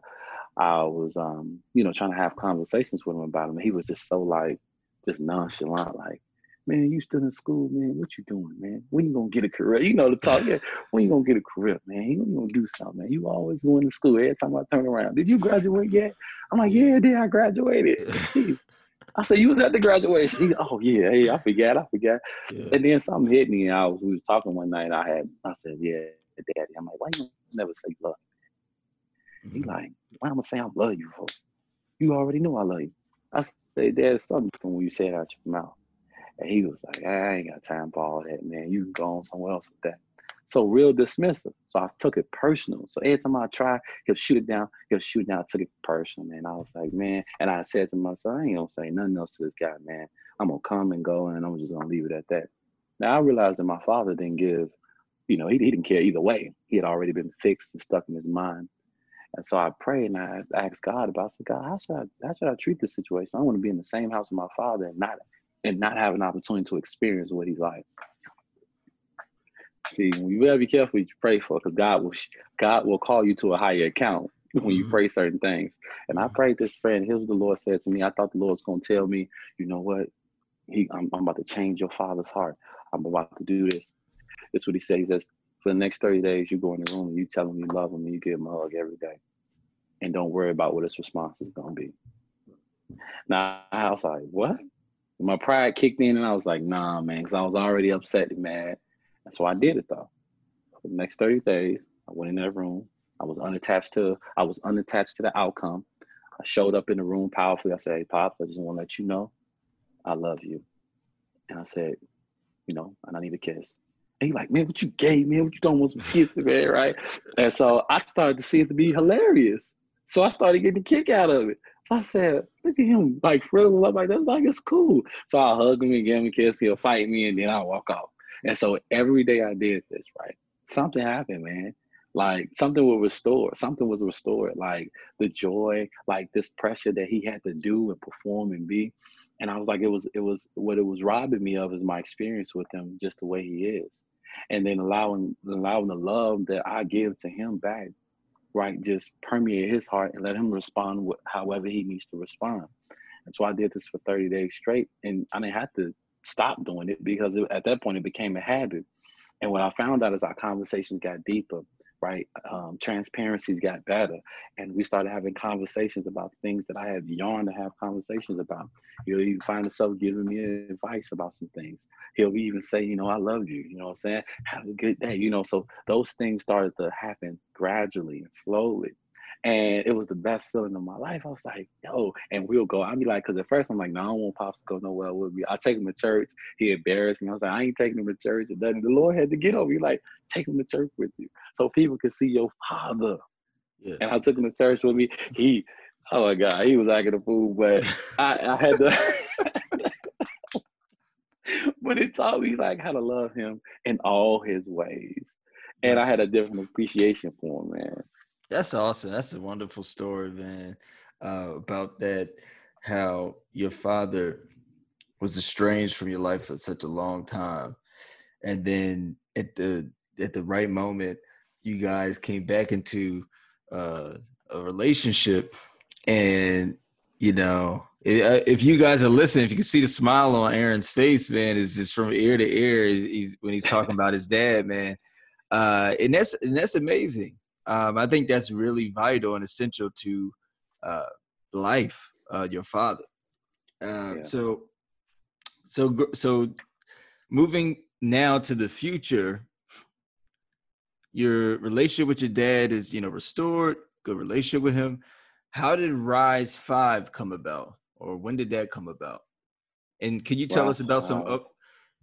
I was, um, you know, trying to have conversations with him about him. He was just so like, just nonchalant, like, man, you still in school, man. What you doing, man? When you gonna get a career? You know the talk. Yeah, when you gonna get a career, man? You gonna do something, man? You always going to school. Every time I turn around, did you graduate yet? I'm like, yeah, did I graduated? I said, you was at the graduation. He, oh yeah, hey, I forgot, I forgot. Yeah. And then something hit me, and I was we was talking one night. I had, I said, yeah, daddy. I'm like, why you never say love? He like, why am I say I love you for? You already know I love you. I said, there's something from when you say it out your mouth. And he was like, I ain't got time for all that, man. You can go on somewhere else with that. So real dismissive. So I took it personal. So every time I try, he'll shoot it down. He'll shoot it down. I took it personal, man. I was like, man. And I said to myself, I ain't gonna say nothing else to this guy, man. I'm gonna come and go, and I'm just gonna leave it at that. Now I realized that my father didn't give, you know, he, he didn't care either way. He had already been fixed and stuck in his mind. And so I prayed and I asked God about. I said, God, how should I how should I treat this situation? I want to be in the same house with my father and not and not have an opportunity to experience what he's like. See, you better be careful what you pray for, because God will God will call you to a higher account when you mm-hmm. pray certain things. And I prayed this prayer, and here's what the Lord said to me. I thought the Lord was going to tell me, you know what? He, I'm, I'm about to change your father's heart. I'm about to do this. That's what he said. He says, for the next 30 days, you go in the room and you tell them you love them and you give them a hug every day. And don't worry about what his response is going to be. Now, I was like, what? my pride kicked in and I was like, nah, man, because I was already upset and mad. And so I did it though. For the next 30 days, I went in that room. I was unattached to I was unattached to the outcome. I showed up in the room powerfully. I said, Hey Pops, I just want to let you know I love you. And I said, you know, and I need a kiss. And he like, man, what you gay, man? What you don't want some kisses, man, right? And so I started to see it to be hilarious. So I started getting a kick out of it. So I said, look at him, like frizzling up like that's like it's cool. So I hug him and give him a kiss. He'll fight me, and then I'll walk off. And so every day I did this, right? Something happened, man. Like something was restored. Something was restored. Like the joy, like this pressure that he had to do and perform and be. And I was like, it was, it was what it was robbing me of is my experience with him, just the way he is. And then allowing allowing the love that I give to him back, right? Just permeate his heart and let him respond with however he needs to respond. And so I did this for 30 days straight. And I didn't have to stop doing it because it, at that point it became a habit. And what I found out is our conversations got deeper, right? Um, transparencies got better, and we started having conversations about things that I had yearned to have conversations about. You know, you find yourself giving me advice about some things. He'll even say, you know, I love you. You know what I'm saying? Have a good day. You know, so those things started to happen gradually and slowly. And it was the best feeling of my life. I was like, yo, and we'll go. I'd be like, because at first I'm like, no, I don't want Pops to go nowhere with me. I take him to church. He embarrassed me. I was like, I ain't taking him to church. And then the Lord had to get over me, like, take him to church with you. So people could see your father. Yeah. And I took him to church with me. He, oh my God, he was acting a fool, but I, I had to. but it taught me like how to love him in all his ways. And I had a different appreciation for him, man. That's awesome. That's a wonderful story, man. Uh, about that, how your father was estranged from your life for such a long time, and then at the at the right moment, you guys came back into uh, a relationship, and you know, uh, if you guys are listening, if you can see the smile on Aaron's face, man, is just from ear to ear he's, when he's talking about his dad, man. Uh, and that's and that's amazing um, I think that's really vital and essential to uh, life, uh, your father. Uh, yeah. So, so, so, moving now to the future, your relationship with your dad is, you know, restored. Good relationship with him. How did Rise Five come about, or when did that come about? And can you tell us about some up?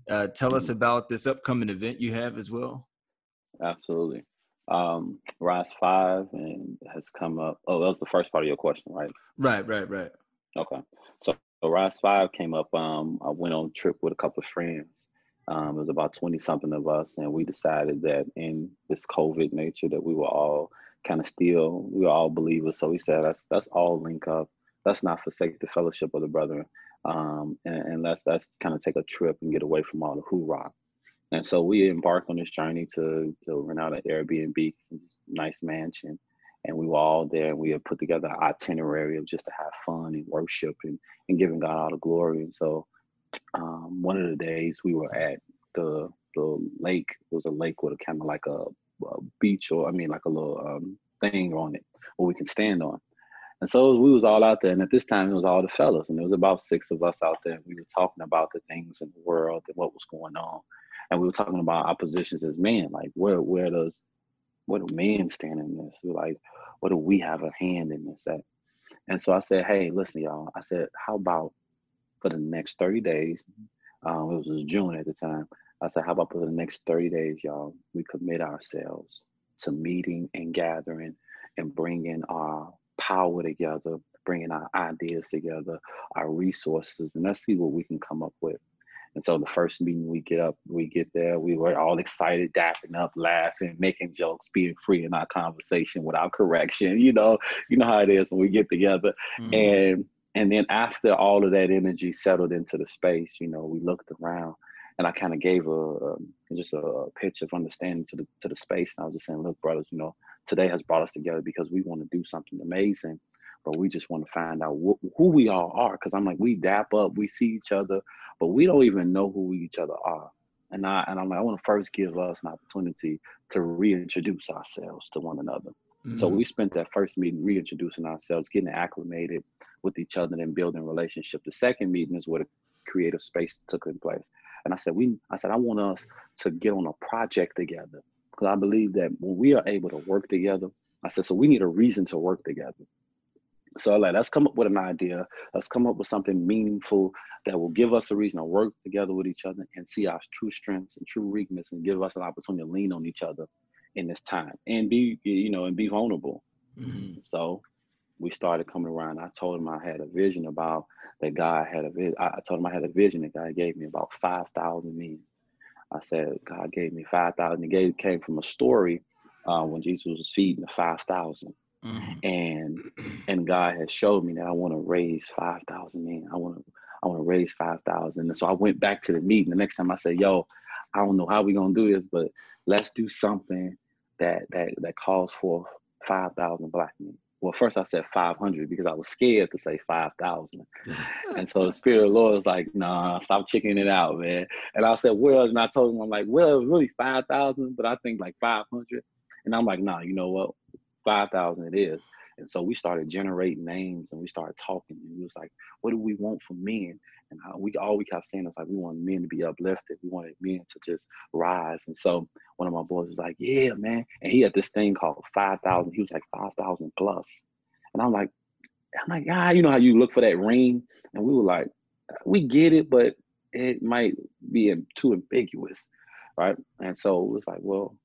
Uh, tell us mm. about this upcoming event you have as well. Absolutely um, Rise Five and has come up. Oh, that was the first part of your question, right? Right, right, right. Okay. So, so Rise Five came up. Um, I went on a trip with a couple of friends. Um, it was about 20 something of us, and we decided that in this COVID nature that we were all kind of still, we were all believers. So we said, let's, let's all link up. Let's not forsake the fellowship of the brethren. Um, and, and let's, let's kind of take a trip and get away from all the hoorah. And so we embarked on this journey to to rent out an Airbnb, nice mansion, and we were all there. And we had put together an itinerary of just to have fun and worship and, and giving God all the glory. And so um, one of the days we were at the the lake. It was a lake with a kind of like a, a, beach or I mean like a little um, thing on it where we can stand on. And so we was all out there, and at this time it was all the fellas, and there was about six of us out there. And we were talking about the things in the world and what was going on and we were talking about our positions as men. Like, where where does where do men stand in this? Like, what do we have a hand in this at? And so I said, hey, listen, y'all. I said, how about for the next 30 days? Um, it was June at the time. I said, how about for the next 30 days, y'all, we commit ourselves to meeting and gathering and bringing our power together, bringing our ideas together, our resources, and let's see what we can come up with. And so the first meeting we get up, we get there, we were all excited, dapping up, laughing, making jokes, being free in our conversation without correction. You know, you know how it is when we get together. Mm-hmm. And and then after all of that energy settled into the space, you know, we looked around and I kind of gave a, a, just a pitch of understanding to the to the space. And I was just saying, look, brothers, you know, today has brought us together because we want to do something amazing but we just want to find out wh- who we all are. Because I'm like, we dap up, we see each other, but we don't even know who each other are. And I and I'm like, I want to first give us an opportunity to reintroduce ourselves to one another. Mm-hmm. So we spent that first meeting reintroducing ourselves, getting acclimated with each other, and building relationship. The second meeting is where the creative space took in place. And I said, we I said, I want us to get on a project together. Because I believe that when we are able to work together, I said, so we need a reason to work together. So like, let's come up with an idea. Let's come up with something meaningful that will give us a reason to work together with each other and see our true strengths and true weakness and give us an opportunity to lean on each other in this time and be, you know, and be vulnerable. Mm-hmm. So we started coming around. I told him I had a vision about that God had a vision. I told him I had a vision that God gave me about 5,000 men. I said, God gave me 5,000. It gave, came from a story uh, when Jesus was feeding the five thousand, mm-hmm. and and God has showed me that I want to raise five thousand men. I want to I want to raise five thousand. And so I went back to the meeting. The next time I said, "Yo, I don't know how we're gonna do this, but let's do something that that that calls for five thousand black men." Well, first I said 500 because I was scared to say 5,000. and so the Spirit of the Lord was like, nah, stop checking it out, man. And I said, well, and I told him, I'm like, well, really 5,000, but I think like 500. And I'm like, nah, you know what? 5,000 it is. And so we started generating names and we started talking. And we was like, what do we want from men? And we all we kept saying is like we want men to be uplifted. We wanted men to just rise. And so one of my boys was like, Yeah, man. And he had this thing called five thousand. He was like five thousand plus. And I'm like, I'm like, ah, you know how you look for that ring? And we were like, we get it, but it might be too ambiguous, right? And so it was like, well,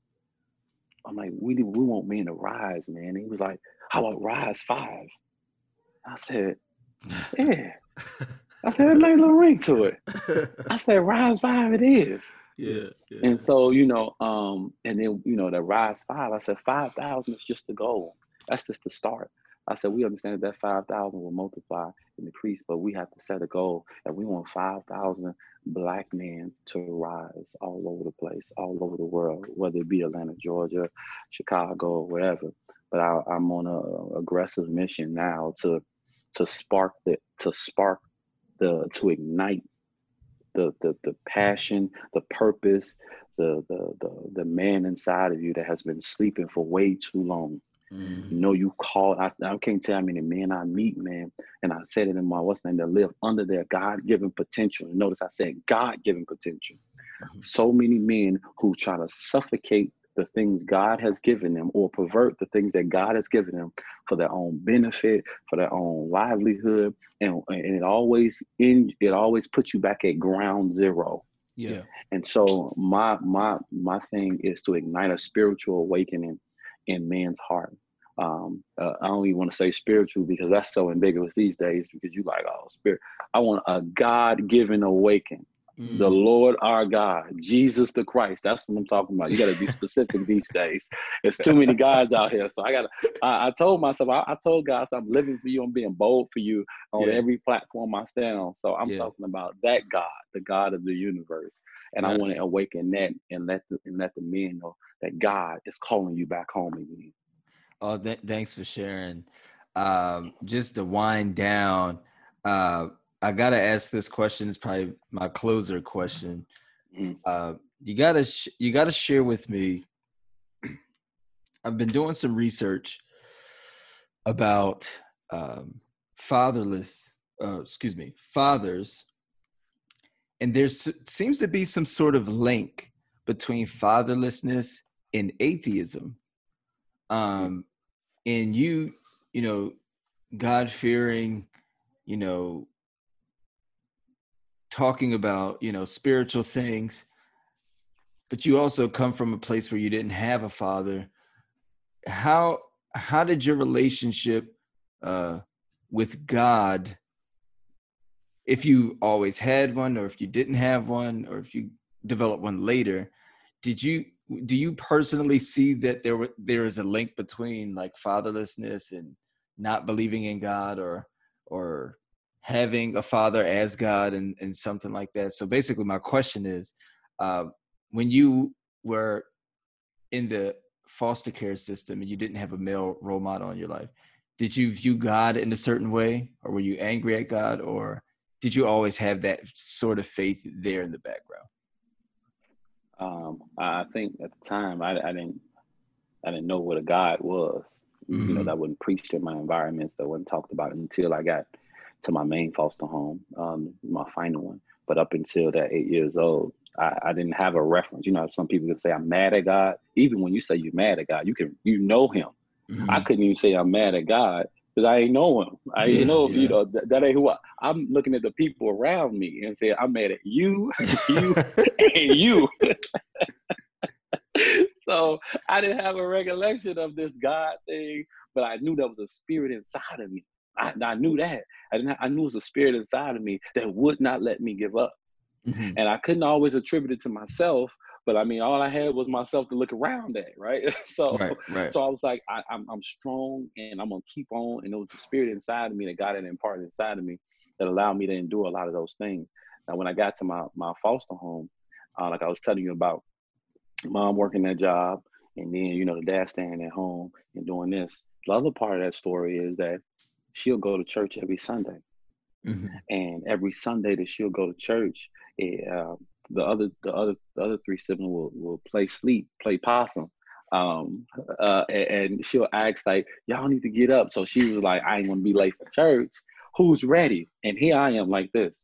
I'm like, we we want men to rise, man. And he was like, how about rise five? I said, yeah. I said, there's no little ring to it. I said, rise five it is. Yeah, yeah. And so, you know, um, and then, you know, the rise five, I said, 5,000 is just the goal. That's just the start. I said, we understand that, that 5,000 will multiply and increase, but we have to set a goal and we want 5,000 black men to rise all over the place, all over the world, whether it be Atlanta, Georgia, Chicago, whatever. But I, am on an aggressive mission now to to spark the to spark the to ignite the the the passion, the purpose, the the the the man inside of you that has been sleeping for way too long. Mm-hmm. You know, you call. I, I can't tell how many men I meet, man. And I said it in my what's name that live under their God given potential. And notice I said God given potential. Mm-hmm. So many men who try to suffocate the things God has given them or pervert the things that God has given them for their own benefit, for their own livelihood. And, and it always in it always puts you back at ground zero. Yeah. And so my my my thing is to ignite a spiritual awakening in man's heart. Um, uh, I don't even want to say spiritual because that's so ambiguous these days because you like, oh, spirit. I want a God given awakening Mm. The Lord our God, Jesus the Christ. That's what I'm talking about. You got to be specific these days. There's too many gods out here. So I got to, I, told myself, I, I, told God, so I'm living for you. I'm being bold for you on yeah. every platform I stand on. So I'm yeah. talking about that God, the God of the universe. And I want to awaken that and let the, and let the men know that God is calling you back home again. Oh, th- thanks for sharing. Um, just to wind down, uh, I gotta ask this question. It's probably my closer question. Mm-hmm. Uh, you gotta sh- you gotta share with me. I've been doing some research about um, fatherless, uh, excuse me, fathers, and there seems to be some sort of link between fatherlessness and atheism. Um, and you, you know, God fearing, you know, talking about you know spiritual things but you also come from a place where you didn't have a father how how did your relationship uh with god if you always had one or if you didn't have one or if you developed one later did you do you personally see that there were there is a link between like fatherlessness and not believing in god or or having a father as God and, and something like that. So basically, my question is uh, when you were in the foster care system and you didn't have a male role model in your life, did you view God in a certain way or were you angry at God or did you always have that sort of faith there in the background? Um, I think at the time I, I didn't I didn't know what a God was. Mm-hmm. You know, mm-hmm. that wasn't preached in my environments, that wasn't talked about until I got to my main foster home, um, my final one. But up until that eight years old, I, I, didn't have a reference. You know, some people can say I'm mad at God. Even when you say you're mad at God, you can you know Him. Mm-hmm. I couldn't even say I'm mad at God because I ain't know Him. I ain't know yeah. you know that, that, ain't who I, I'm looking at the people around me and say I'm mad at you, you, and you. so I didn't have a recollection of this God thing, but I knew there was a spirit inside of me I, I knew that. I didn't. Have, I knew it was a spirit inside of me that would not let me give up, mm-hmm. and I couldn't always attribute it to myself. But I mean, all I had was myself to look around at, right? so, right, right. so I was like, I, am I'm, I'm strong, and I'm gonna keep on. And it was the spirit inside of me that got it imparted inside of me that allowed me to endure a lot of those things. Now, when I got to my my foster home, uh, like I was telling you about, mom working that job, and then you know the dad staying at home and doing this. The other part of that story is that she'll go to church every Sunday, mm-hmm. and every Sunday that she'll go to church, it, uh, the other the other the other three siblings will will play sleep, play possum. Um, uh, and, she'll ask like, "Y'all need to get up." So she was like, "I ain't gonna be late for church. Who's ready?" And here I am like this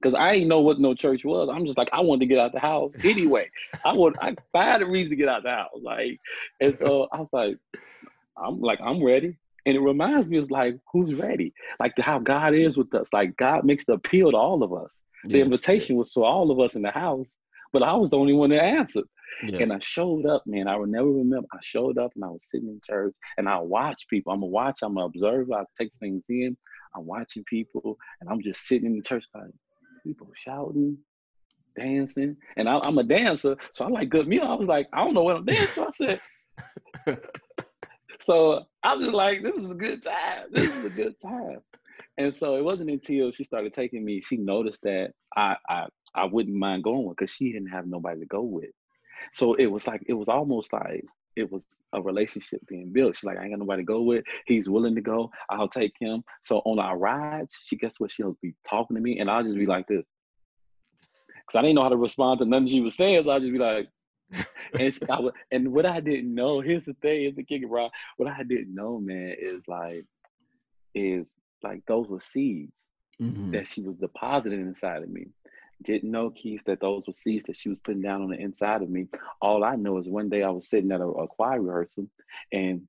because I ain't know what no church was. I'm just like, I wanted to get out the house anyway. I want, I had a reason to get out the house, like, and so I was like, I'm like, I'm ready. And it reminds me of like, who's ready? Like how God is with us. Like God makes the appeal to all of us. The yeah, invitation was for all of us in the house, but I was the only one that answered. Yeah. And I showed up, man. I will never remember. I showed up and I was sitting in church and I watch people. I'm a watch, I'm an observer, I take things in. I'm watching people and I'm just sitting in the church like, people shouting, dancing, and I, am a dancer, so I like good music. I was like, I don't know what I'm dancing. I said, so I was like, this is a good time. This is a good time. And so it wasn't until she started taking me, she noticed that I I, I wouldn't mind going because she didn't have nobody to go with. So it was like it was almost like it was a relationship being built. She's like, I ain't got nobody to go with. He's willing to go. I'll take him. So on our rides, she guess what? She'll be talking to me, and I'll just be like this. Cause I didn't know how to respond to nothing she was saying, so I'll just be like, and she, I would, and what I didn't know, here's the thing, is the kick around. What I didn't know, man, is like, is like those were seeds mm-hmm. that she was depositing inside of me. Didn't know, Keith, that those were seeds that she was putting down on the inside of me. All I know is one day I was sitting at a, a choir rehearsal and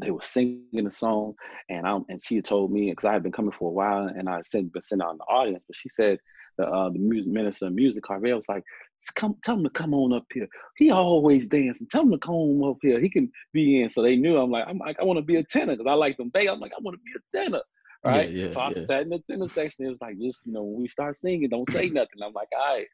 they were singing a song and I'm and she had told me because I had been coming for a while and I had been sitting out in the audience, but she said the uh, the music minister of music Carvel was like, come tell him to come on up here. He always dancing. Tell him to come up here. He can be in. So they knew I'm like, I'm like, I want to be a tenor because I like them. They I'm like, I want to be a tenor right? Yeah, yeah, so I yeah. sat in the tennis section. It was like, just you know, when we start singing, don't say nothing. I'm like, all right.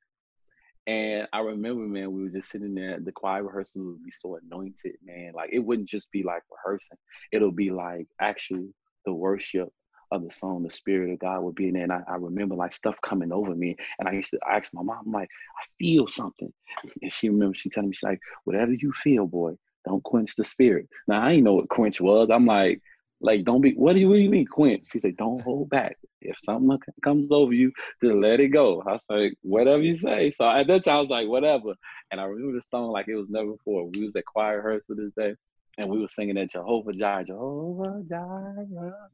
And I remember, man, we were just sitting there. The choir rehearsal would be so anointed, man. Like it wouldn't just be like rehearsing; it'll be like actual the worship of the song. The spirit of God would be in there. And I, I remember like stuff coming over me. And I used to ask my mom, I'm like, I feel something. And she remembers she telling me, she's like, whatever you feel, boy, don't quench the spirit. Now I didn't know what quench was. I'm like, like, don't be, what do you, what do you mean, quench? He said, don't hold back. If something comes over you, just let it go. I was like, whatever you say. So at that time, I was like, whatever. And I remember the song like it was never before. We was at choir rehearsal this day, and we were singing that Jehovah Jireh, Jehovah Jireh,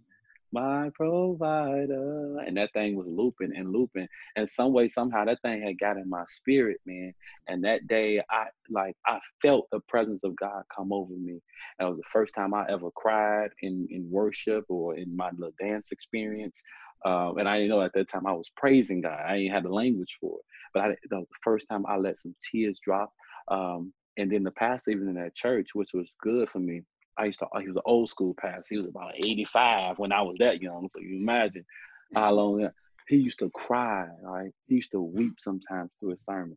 my provider. And that thing was looping and looping. And some way, somehow that thing had got in my spirit, man. And that day I like I felt the presence of God come over me. And it was the first time I ever cried in, in worship or in my little dance experience. Um, and I didn't know at that time I was praising God. I didn't have the language for it. But I, the first time I let some tears drop. Um, and then the pastor, even in that church, which was good for me, I used to, he was an old school pastor. He was about 85 when I was that young. So you imagine how long he used to cry, right? He used to weep sometimes through his sermon.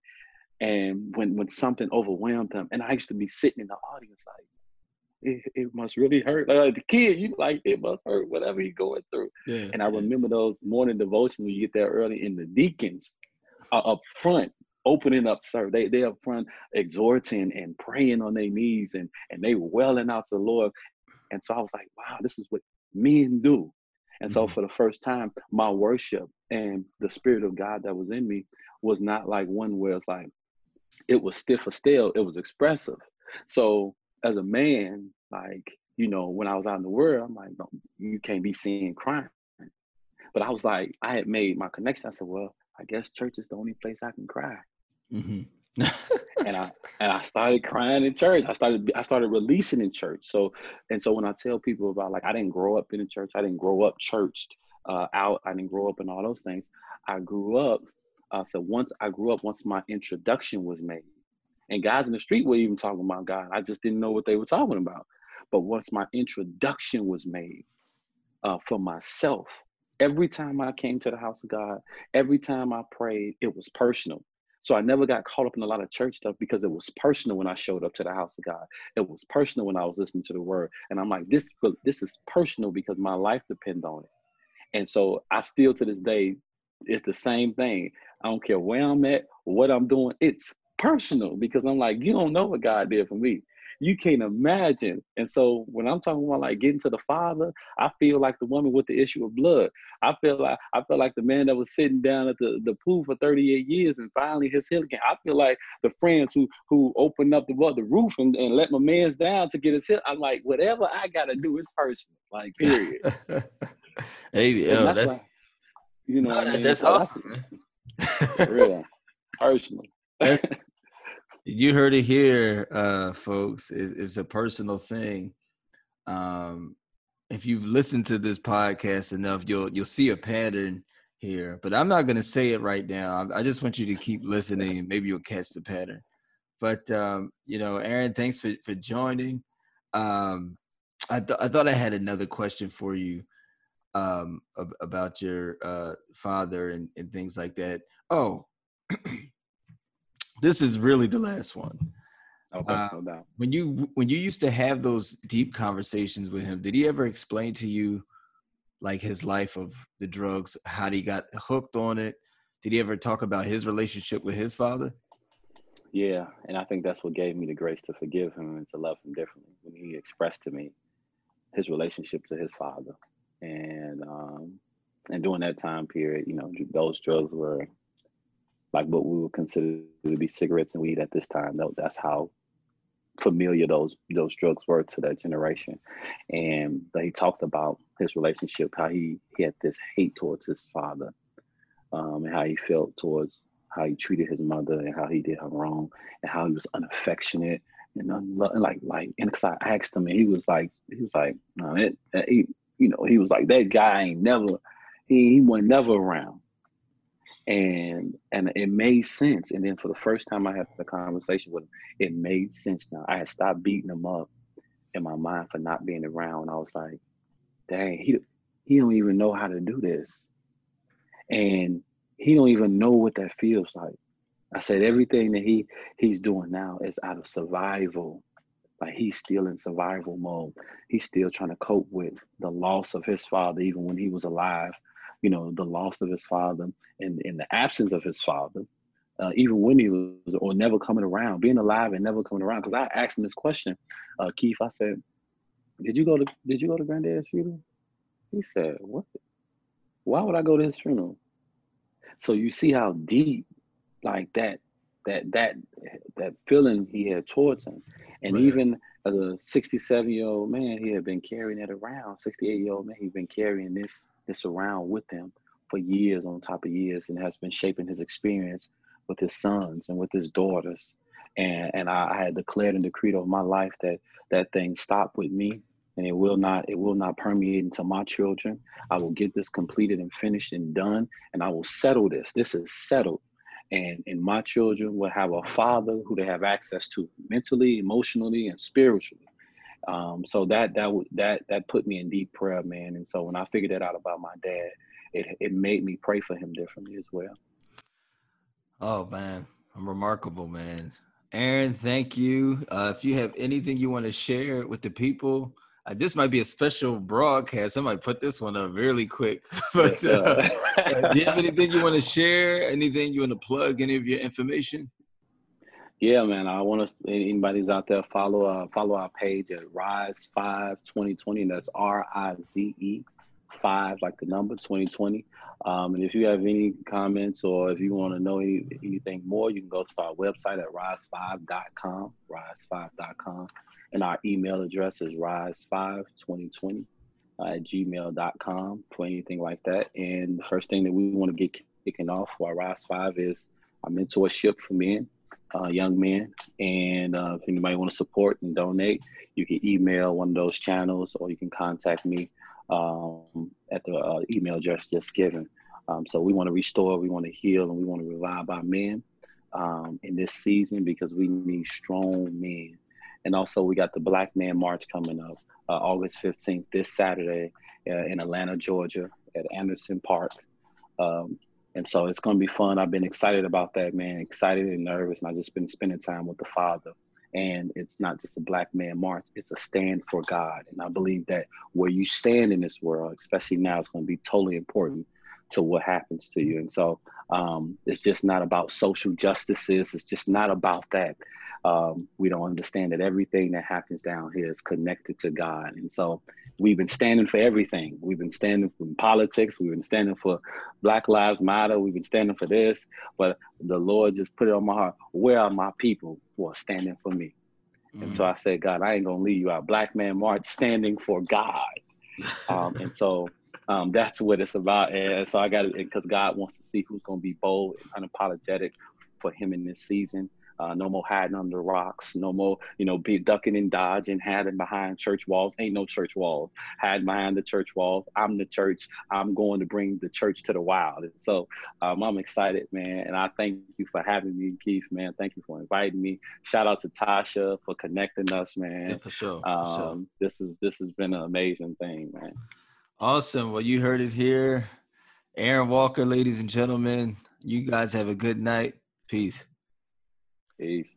And when, when something overwhelmed him, and I used to be sitting in the audience like, it, it must really hurt. Like the kid, you like it must hurt, whatever he's going through. Yeah, and I remember those morning devotions when you get there early in the deacons uh, up front opening up, sir. They they up front exhorting and praying on their knees and and they welling out to the Lord. And so I was like, wow, this is what men do. And mm-hmm. so for the first time, my worship and the spirit of God that was in me was not like one where it's like it was stiff or still, it was expressive. So as a man, like, you know, when I was out in the world, I'm like, no, you can't be seen crying. But I was like, I had made my connection. I said, well, I guess church is the only place I can cry. Mm-hmm. and I and I started crying in church. I started I started releasing in church. So and so when I tell people about like I didn't grow up in a church, I didn't grow up churched uh, out, I didn't grow up in all those things. I grew up. Uh, so once I grew up, once my introduction was made, and guys in the street were even talking about God. I just didn't know what they were talking about. But once my introduction was made uh, for myself, every time I came to the house of God, every time I prayed, it was personal. So I never got caught up in a lot of church stuff because it was personal when I showed up to the house of God. It was personal when I was listening to the word. And I'm like, this, this is personal because my life depends on it. And so I still to this day, it's the same thing. I don't care where I'm at, what I'm doing. It's personal because I'm like, you don't know what God did for me you can't imagine. And so when I'm talking about like getting to the Father, I feel like the woman with the issue of blood. I feel like I feel like the man that was sitting down at the, the pool for 38 years and finally his healing came. I feel like the friends who who opened up the the roof and, and let my man's down to get his hit. I'm like, whatever I gotta do is personal. Like period. hey, yo, that's, that's why, you know, no, I mean? that's awesome. real personal. That's you heard it here, uh, folks. It's, it's a personal thing. Um, if you've listened to this podcast enough, you'll you'll see a pattern here. But I'm not going to say it right now. I, I, just want you to keep listening, maybe you'll catch the pattern. But um, you know, Aaron, thanks for for joining. Um, I th- I thought I had another question for you um, about your uh, father and, and things like that. Oh. this is really the last one. Okay, uh, no doubt. When you when you used to have those deep conversations with him, did he ever explain to you like his life of the drugs, how he got hooked on it? Did he ever talk about his relationship with his father? Yeah, and I think that's what gave me the grace to forgive him and to love him differently when he expressed to me his relationship to his father. And um and during that time period, you know, those drugs were like what we would consider to be cigarettes and weed at this time. That's how familiar those those drugs were to that generation. And he talked about his relationship, how he, he had this hate towards his father, um, and how he felt towards how he treated his mother and how he did her wrong and how he was unaffectionate and unlo- like like and cause I asked him and he was like he was like no, it, he you know he was like that guy ain't never he, he was never around and and it made sense. And then for the first time I had the conversation with him, it made sense. Now I had stopped beating him up in my mind for not being around. I was like, dang, he he don't even know how to do this, and he don't even know what that feels like. I said everything that he he's doing now is out of survival. Like he's still in survival mode. He's still trying to cope with the loss of his father, even when he was alive you know, the loss of his father and in the absence of his father, uh, even when he was or never coming around, being alive and never coming around. Because I asked him this question, uh, Keith. I said, "Did you go to Did you go to Granddad's funeral?" He said, "What? Why would I go to his funeral?" So you see how deep, like that, that that that feeling he had towards him, and right. even as a 67 year old man, he had been carrying it around. 68 year old man, he's been carrying this this around with him for years on top of years and has been shaping his experience with his sons and with his daughters. And and I, I had declared and decreed over my life that that thing stopped with me and it will not it will not permeate into my children. I will get this completed and finished and done and I will settle this. This is settled. And and my children will have a father who they have access to mentally, emotionally, and spiritually. Um, so that that that that put me in deep prayer, man. And so when I figured that out about my dad, it it made me pray for him differently as well. Oh man, I'm remarkable, man. Aaron, thank you. Uh, if you have anything you want to share with the people, uh, this might be a special broadcast. I might put this one up really quick. but uh, do you have anything you want to share? Anything you want to plug? Any of your information? Yeah, man. I want to anybody's out there follow uh follow our page at Rise Five 2020. And that's R I Z E five like the number 2020. Um, and if you have any comments or if you want to know any, anything more, you can go to our website at rise5.com, rise5.com. And our email address is rise52020 uh, at gmail.com for anything like that. And the first thing that we want to get kicking off for our Rise 5 is our mentorship for men uh, young men. And uh, if anybody want to support and donate, you can email one of those channels or you can contact me um, at the uh, email address just given. Um, so we want to restore, we want to heal, and we want to revive our men um, in this season because we need strong men. And also, we got the Black Man March coming up uh, August 15th, this Saturday uh, in Atlanta, Georgia, at Anderson Park. Um, and so it's going to be fun. I've been excited about that, man. Excited and nervous, and I've just been spending time with the Father. And it's not just a Black Man March; it's a stand for God. And I believe that where you stand in this world, especially now, is going to be totally important to what happens to you. And so um, it's just not about social justices. It's just not about that. Um, we don't understand that everything that happens down here is connected to God. And so we've been standing for everything. We've been standing for politics. We've been standing for Black Lives Matter. We've been standing for this. But the Lord just put it on my heart. Where are my people who are standing for me? Mm. And so I said, God, I ain't gonna leave you out. Black man march standing for God. Um, and so um, that's what it's about. And so I got it because God wants to see who's gonna be bold and unapologetic for Him in this season. Uh, no more hiding under rocks. No more, you know, be ducking and dodging, hiding behind church walls. Ain't no church walls. Hiding behind the church walls. I'm the church. I'm going to bring the church to the wild. And so um, I'm excited, man. And I thank you for having me, Keith, man. Thank you for inviting me. Shout out to Tasha for connecting us, man. Yeah, for sure. Um, for sure. This is this has been an amazing thing, man. Awesome. Well, you heard it here. Aaron Walker, ladies and gentlemen. You guys have a good night. Peace. Peace.